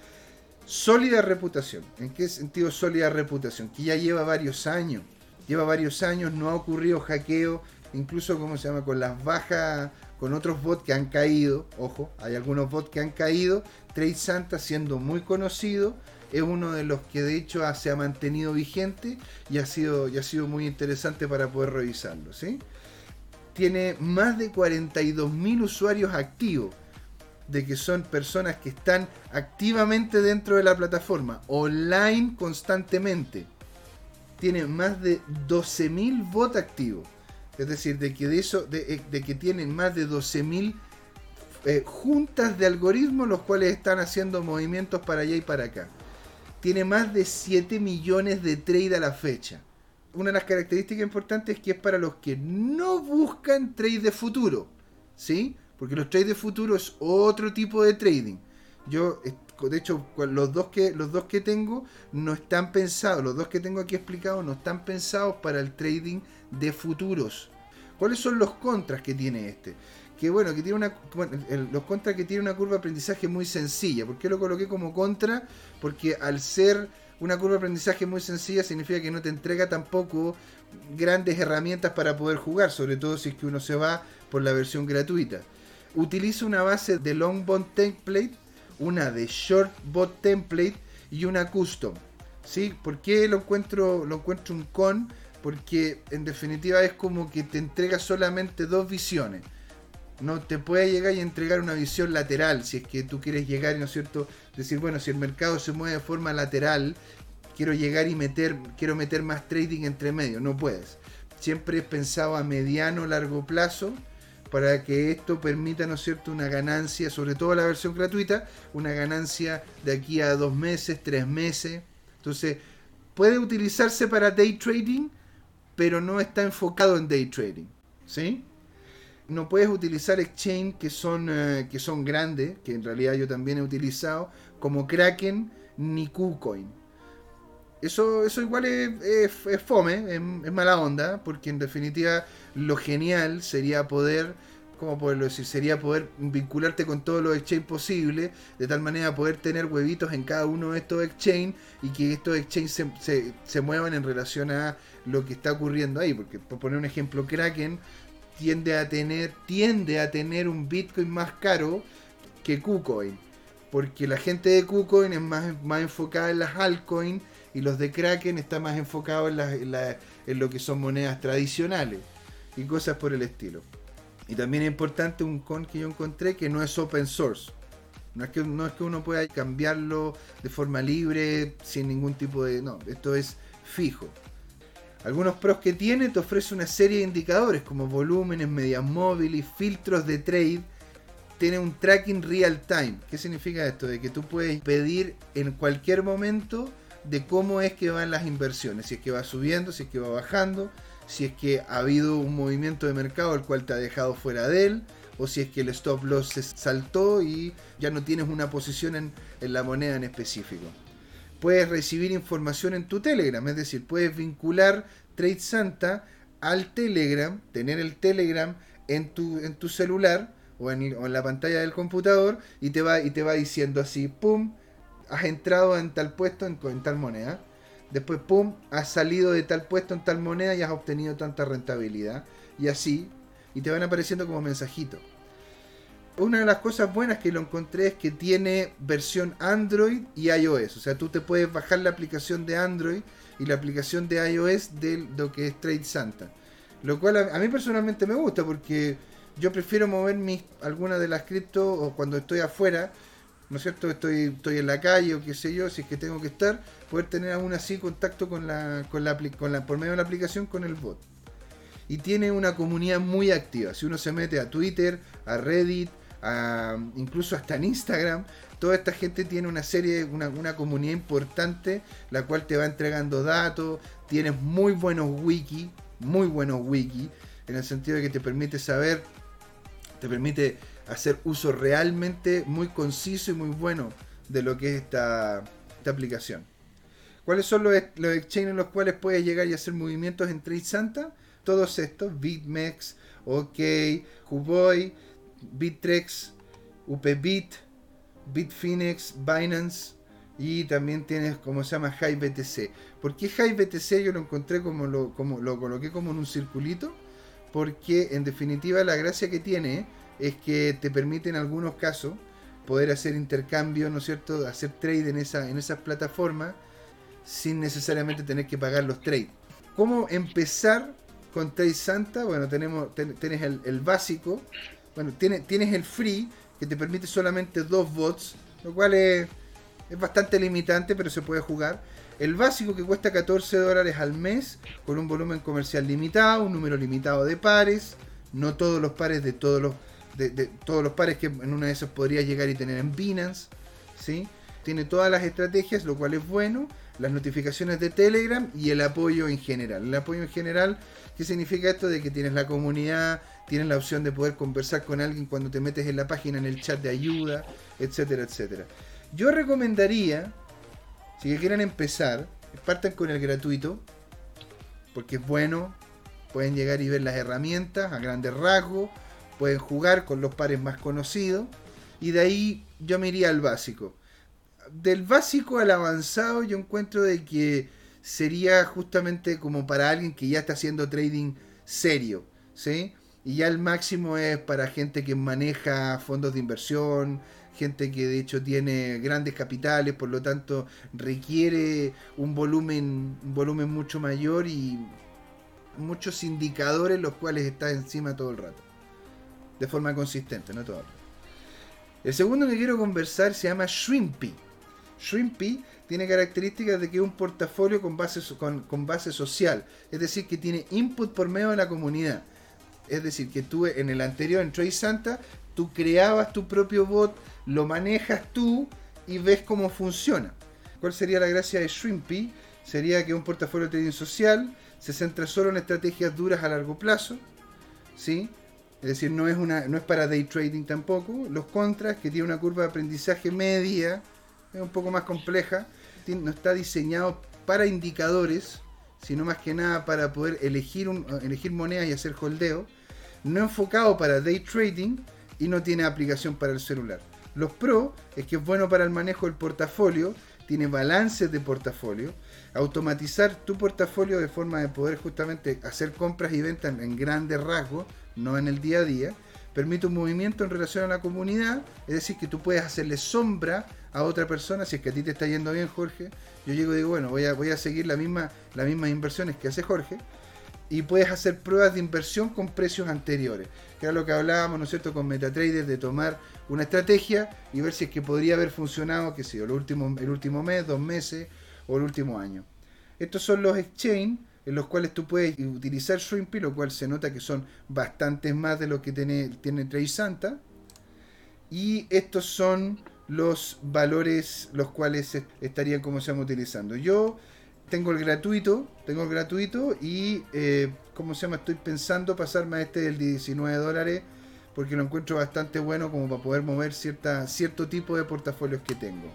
Sólida reputación. ¿En qué sentido sólida reputación? Que ya lleva varios años. Lleva varios años, no ha ocurrido hackeo. incluso, ¿cómo se llama? Con las bajas, con otros bots que han caído, ojo, hay algunos bots que han caído, Trade Santa siendo muy conocido, es uno de los que de hecho se ha mantenido vigente y ha sido, ha sido muy interesante para poder revisarlo, ¿sí? Tiene más de 42.000 usuarios activos de que son personas que están activamente dentro de la plataforma, online constantemente. Tiene más de 12.000 bots activos. Es decir, de que, de eso, de, eh, que tienen más de 12.000 eh, juntas de algoritmos los cuales están haciendo movimientos para allá y para acá. Tiene más de 7 millones de trade a la fecha. Una de las características importantes es que es para los que no buscan trade de futuro. ¿Sí? Porque los trades de futuro es otro tipo de trading. Yo, de hecho, los dos que, los dos que tengo no están pensados, los dos que tengo aquí explicados no están pensados para el trading de futuros. ¿Cuáles son los contras que tiene este? Que bueno, que tiene una. los contras que tiene una curva de aprendizaje muy sencilla. ¿Por qué lo coloqué como contra? Porque al ser una curva de aprendizaje muy sencilla significa que no te entrega tampoco grandes herramientas para poder jugar, sobre todo si es que uno se va por la versión gratuita utiliza una base de long bot template, una de short bot template y una custom. ¿Sí? ¿Por qué lo encuentro, lo encuentro un con? Porque en definitiva es como que te entrega solamente dos visiones. No te puede llegar y entregar una visión lateral si es que tú quieres llegar, ¿no es cierto? Decir, bueno, si el mercado se mueve de forma lateral, quiero llegar y meter, quiero meter más trading entre medio. No puedes. Siempre he pensado a mediano largo plazo para que esto permita, ¿no es cierto?, una ganancia, sobre todo la versión gratuita, una ganancia de aquí a dos meses, tres meses. Entonces, puede utilizarse para day trading, pero no está enfocado en day trading. ¿Sí? No puedes utilizar exchange que son, eh, que son grandes, que en realidad yo también he utilizado, como Kraken ni KuCoin. Eso, eso igual es, fome, es, mala onda, porque en definitiva lo genial sería poder, como poderlo decir? Sería poder vincularte con todos los exchanges posibles, de tal manera poder tener huevitos en cada uno de estos exchanges y que estos exchanges se, se, muevan en relación a lo que está ocurriendo ahí. Porque, por poner un ejemplo, Kraken tiende a tener, tiende a tener un Bitcoin más caro que KuCoin. Porque la gente de KuCoin es más, más enfocada en las altcoins y los de Kraken están más enfocados en, lo que son monedas tradicionales y cosas por el estilo. Y también es importante un con que yo encontré que no es open source. No es, que, no es que uno pueda cambiarlo de forma libre, sin ningún tipo de... No, esto es fijo. Algunos pros que tiene te ofrece una serie de indicadores como volúmenes, medias móviles, filtros de trade. Tiene un tracking real time. ¿Qué significa esto? De que tú puedes pedir en cualquier momento de cómo es que van las inversiones, si es que va subiendo, si es que va bajando, si es que ha habido un movimiento de mercado el cual te ha dejado fuera de él, o si es que el stop loss se saltó y ya no tienes una posición en, la moneda en específico. Puedes recibir información en tu Telegram, es decir, puedes vincular Trade Santa al Telegram, tener el Telegram en tu, en tu celular o en, en la pantalla del computador y te va, y te va diciendo así, ¡pum! has entrado en tal puesto en, tal moneda. Después, pum, has salido de tal puesto en tal moneda y has obtenido tanta rentabilidad. Y así, y te van apareciendo como mensajitos. Una de las cosas buenas que lo encontré es que tiene versión Android y iOS. O sea, tú te puedes bajar la aplicación de Android y la aplicación de iOS de lo que es Trade Santa. Lo cual a, mí personalmente me gusta porque yo prefiero mover mis, algunas de las cripto o cuando estoy afuera ¿no es cierto? Estoy, estoy en la calle o qué sé yo, si es que tengo que estar, poder tener aún así contacto con la, con la, con la, por medio de la aplicación con el bot. Y tiene una comunidad muy activa. Si uno se mete a Twitter, a Reddit, a, incluso hasta en Instagram, toda esta gente tiene una serie, una, una comunidad importante, la cual te va entregando datos, tienes muy buenos wiki, muy buenos wiki, en el sentido de que te permite saber, te permite hacer uso realmente muy conciso y muy bueno de lo que es esta, aplicación. ¿Cuáles son los, los exchanges en los cuales puedes llegar y hacer movimientos en Trade Santa? Todos estos, BitMEX, OK, Huboy, Bittrex, UPBit, Bitfinex, Binance y también tienes como se llama HiBTC. ¿Por qué HiBTC yo lo encontré como lo, como lo coloqué como en un circulito? porque en definitiva la gracia que tiene es que te permite en algunos casos poder hacer intercambio, ¿no es cierto?, hacer trade en, esa, en esas plataformas sin necesariamente tener que pagar los trades. ¿Cómo empezar con Trade Santa? Bueno, tenemos, tienes el, básico, bueno, tienes, tienes el free que te permite solamente dos bots, lo cual es, es bastante limitante, pero se puede jugar. El básico que cuesta 14 dólares al mes, con un volumen comercial limitado, un número limitado de pares, no todos los pares de todos los, de, todos los pares que en una de esas podría llegar y tener en Binance, ¿sí? Tiene todas las estrategias, lo cual es bueno, las notificaciones de Telegram y el apoyo en general. El apoyo en general, ¿qué significa esto? De que tienes la comunidad, tienes la opción de poder conversar con alguien cuando te metes en la página, en el chat de ayuda, etcétera, etcétera. Yo recomendaría si quieren empezar, partan con el gratuito, porque es bueno, pueden llegar y ver las herramientas a grandes rasgos, pueden jugar con los pares más conocidos, y de ahí yo me iría al básico. Del básico al avanzado yo encuentro de que sería justamente como para alguien que ya está haciendo trading serio, ¿sí? Y ya el máximo es para gente que maneja fondos de inversión, gente que de hecho tiene grandes capitales, por lo tanto requiere un volumen, un volumen mucho mayor y muchos indicadores los cuales está encima todo el rato. De forma consistente, no todo el segundo que quiero conversar se llama Shrimpy. Shrimpy tiene características de que es un portafolio con base, con base social, es decir, que tiene input por medio de la comunidad. Es decir, que tú en el anterior, en Trace Santa, tú creabas tu propio bot, lo manejas tú y ves cómo funciona. ¿Cuál sería la gracia de Shrimpy? Sería que un portafolio de trading social se centra solo en estrategias duras a largo plazo, ¿sí? Es decir, no es, una, no es para day trading tampoco. Los contras, que tiene una curva de aprendizaje media, es un poco más compleja, no está diseñado para indicadores, sino más que nada para poder elegir, un, elegir monedas y hacer holdeo. No enfocado para day trading y no tiene aplicación para el celular. Los Pro es que es bueno para el manejo del portafolio, tiene balances de portafolio, automatizar tu portafolio de forma de poder justamente hacer compras y ventas en grandes rasgos, no en el día a día, permite un movimiento en relación a la comunidad, es decir, que tú puedes hacerle sombra a otra persona, si es que a ti te está yendo bien Jorge, yo llego y digo, bueno, voy a, voy a seguir las mismas inversiones que hace Jorge, y puedes hacer pruebas de inversión con precios anteriores, que era lo que hablábamos, ¿no cierto?, con MetaTrader de tomar una estrategia y ver si es que podría haber funcionado, que sé el último, el último mes, dos meses o el último año. Estos son los exchange en los cuales tú puedes utilizar Shrimpy, lo cual se nota que son bastantes más de lo que tiene, tiene Trade Santa. Y estos son los valores los cuales estarían como se llama utilizando. Yo tengo el gratuito, tengo el gratuito y, eh, ¿cómo se llama? Estoy pensando pasarme a este del 19 dólares porque lo encuentro bastante bueno como para poder mover cierta, cierto tipo de portafolios que tengo.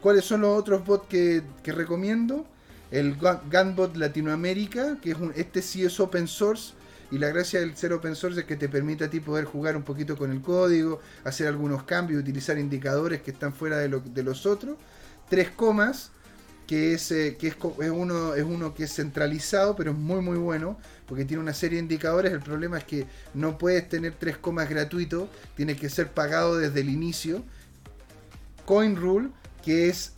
¿Cuáles son los otros bots que, recomiendo? El Gunbot Latinoamérica, que es un, este sí es open source, y la gracia del ser open source es que te permite a ti poder jugar un poquito con el código, hacer algunos cambios, utilizar indicadores que están fuera de, los otros. Tres comas, que es, eh, que es, uno, es uno que es centralizado, pero es muy muy bueno, porque tiene una serie de indicadores. El problema es que no puedes tener tres comas gratuitos, tiene que ser pagado desde el inicio. CoinRule, que es,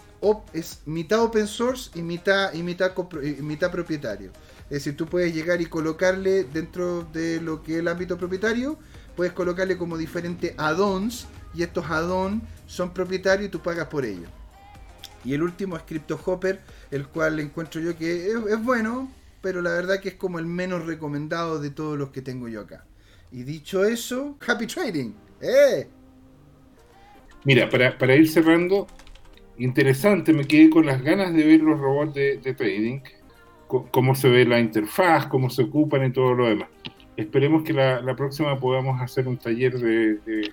es mitad open source y mitad, y mitad, mitad propietario. Es decir, tú puedes llegar y colocarle dentro de lo que es el ámbito propietario, puedes colocarle como diferentes add-ons, y estos add-ons son propietarios y tú pagas por ellos. Y el último es Crypto Hopper, el cual encuentro yo que es, bueno, pero la verdad que es como el menos recomendado de todos los que tengo yo acá. Y dicho eso, happy trading. ¡Eh! Mira, para, ir cerrando, interesante, me quedé con las ganas de ver los robots de, trading, cómo se ve la interfaz, cómo se ocupan y todo lo demás. Esperemos que la, próxima podamos hacer un taller de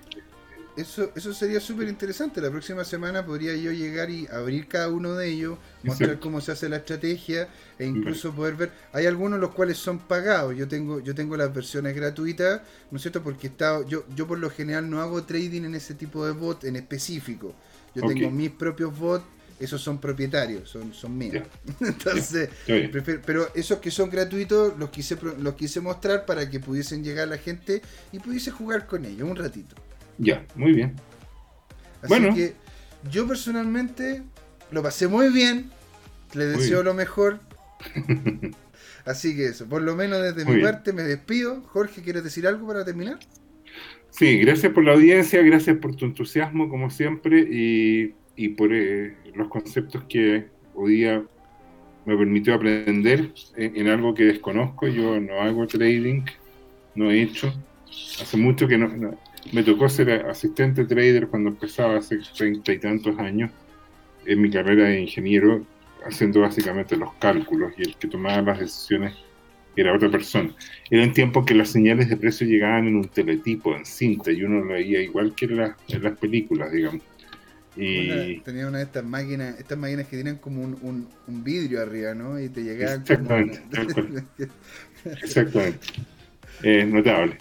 eso, eso sería súper interesante. La próxima semana podría yo llegar y abrir cada uno de ellos, mostrar cómo se hace la estrategia e incluso poder ver. Hay algunos los cuales son pagados. Yo tengo, yo tengo las versiones gratuitas, ¿no es cierto? Porque está, yo, yo por lo general no hago trading en ese tipo de bot en específico. Yo tengo mis propios bots esos son propietarios, son, son míos. Entonces, pero esos que son gratuitos los quise, los quise mostrar para que pudiesen llegar la gente y pudiese jugar con ellos un ratito. Ya, muy bien. Así que yo personalmente lo pasé muy bien, le deseo lo mejor. Así que eso, por lo menos desde mi parte me despido. Jorge, ¿quieres decir algo para terminar? Sí, gracias por la audiencia, gracias por tu entusiasmo como siempre y, por eh, los conceptos que hoy día me permitió aprender en, algo que desconozco. Yo no hago trading, no he hecho. Hace mucho que no, me tocó ser asistente trader cuando empezaba hace treinta y tantos años en mi carrera de ingeniero, haciendo básicamente los cálculos y el que tomaba las decisiones era otra persona. Eran tiempos que las señales de precio llegaban en un teletipo, en cinta, y uno lo veía igual que en, las películas, digamos. Y... tenía una de estas máquinas, estas máquinas que tienen como un, vidrio arriba, ¿no? Y te llegaban Exactamente, Exactamente. notable.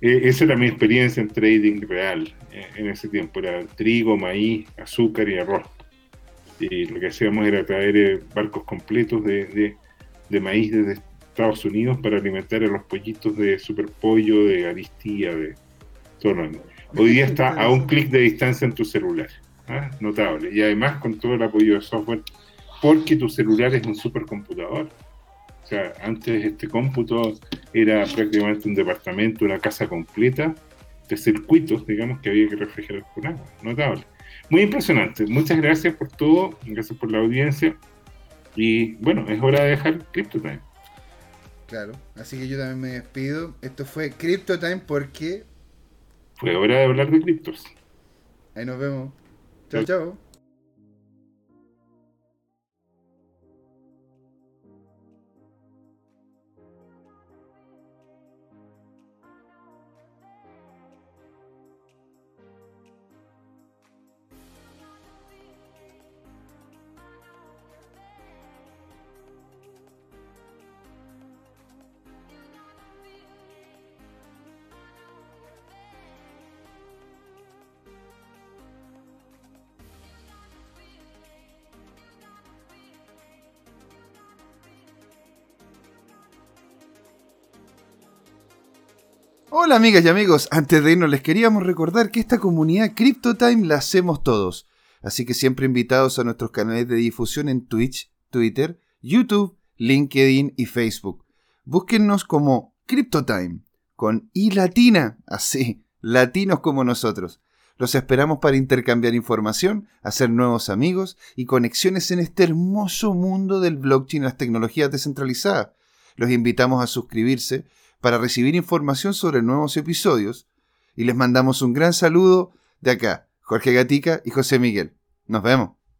E, esa era mi experiencia en trading real eh, en ese tiempo. Era trigo, maíz, azúcar y arroz. Y lo que hacíamos era traer eh, barcos completos de, de maíz desde Estados Unidos para alimentar a los pollitos de Superpollo, de Aristía, de todo Hoy día está a un clic de distancia en tu celular. ¿ah? Notable. Y además con todo el apoyo de software, porque tu celular es un supercomputador. O sea, antes este cómputo era prácticamente un departamento, una casa completa de circuitos, digamos, que había que refrigerar con agua. Notable. Muy impresionante. Muchas gracias por todo, gracias por la audiencia. Y bueno, es hora de dejar CryptoTime. Claro, así que yo también me despido. Esto fue Crypto Time porque. Fue hora de hablar de criptos. Ahí nos vemos. chao. chao. Hola amigas y amigos, antes de irnos les queríamos recordar que esta comunidad CryptoTime la hacemos todos, así que siempre invitados a nuestros canales de difusión en Twitch, Twitter, YouTube, LinkedIn y Facebook. Búsquennos como CryptoTime, con I latina, así, latinos como nosotros. Los esperamos para intercambiar información, hacer nuevos amigos y conexiones en este hermoso mundo del blockchain y las tecnologías descentralizadas. Los invitamos a suscribirse para recibir información sobre nuevos episodios y les mandamos un gran saludo de acá, Jorge Gatica y José Miguel. Nos vemos.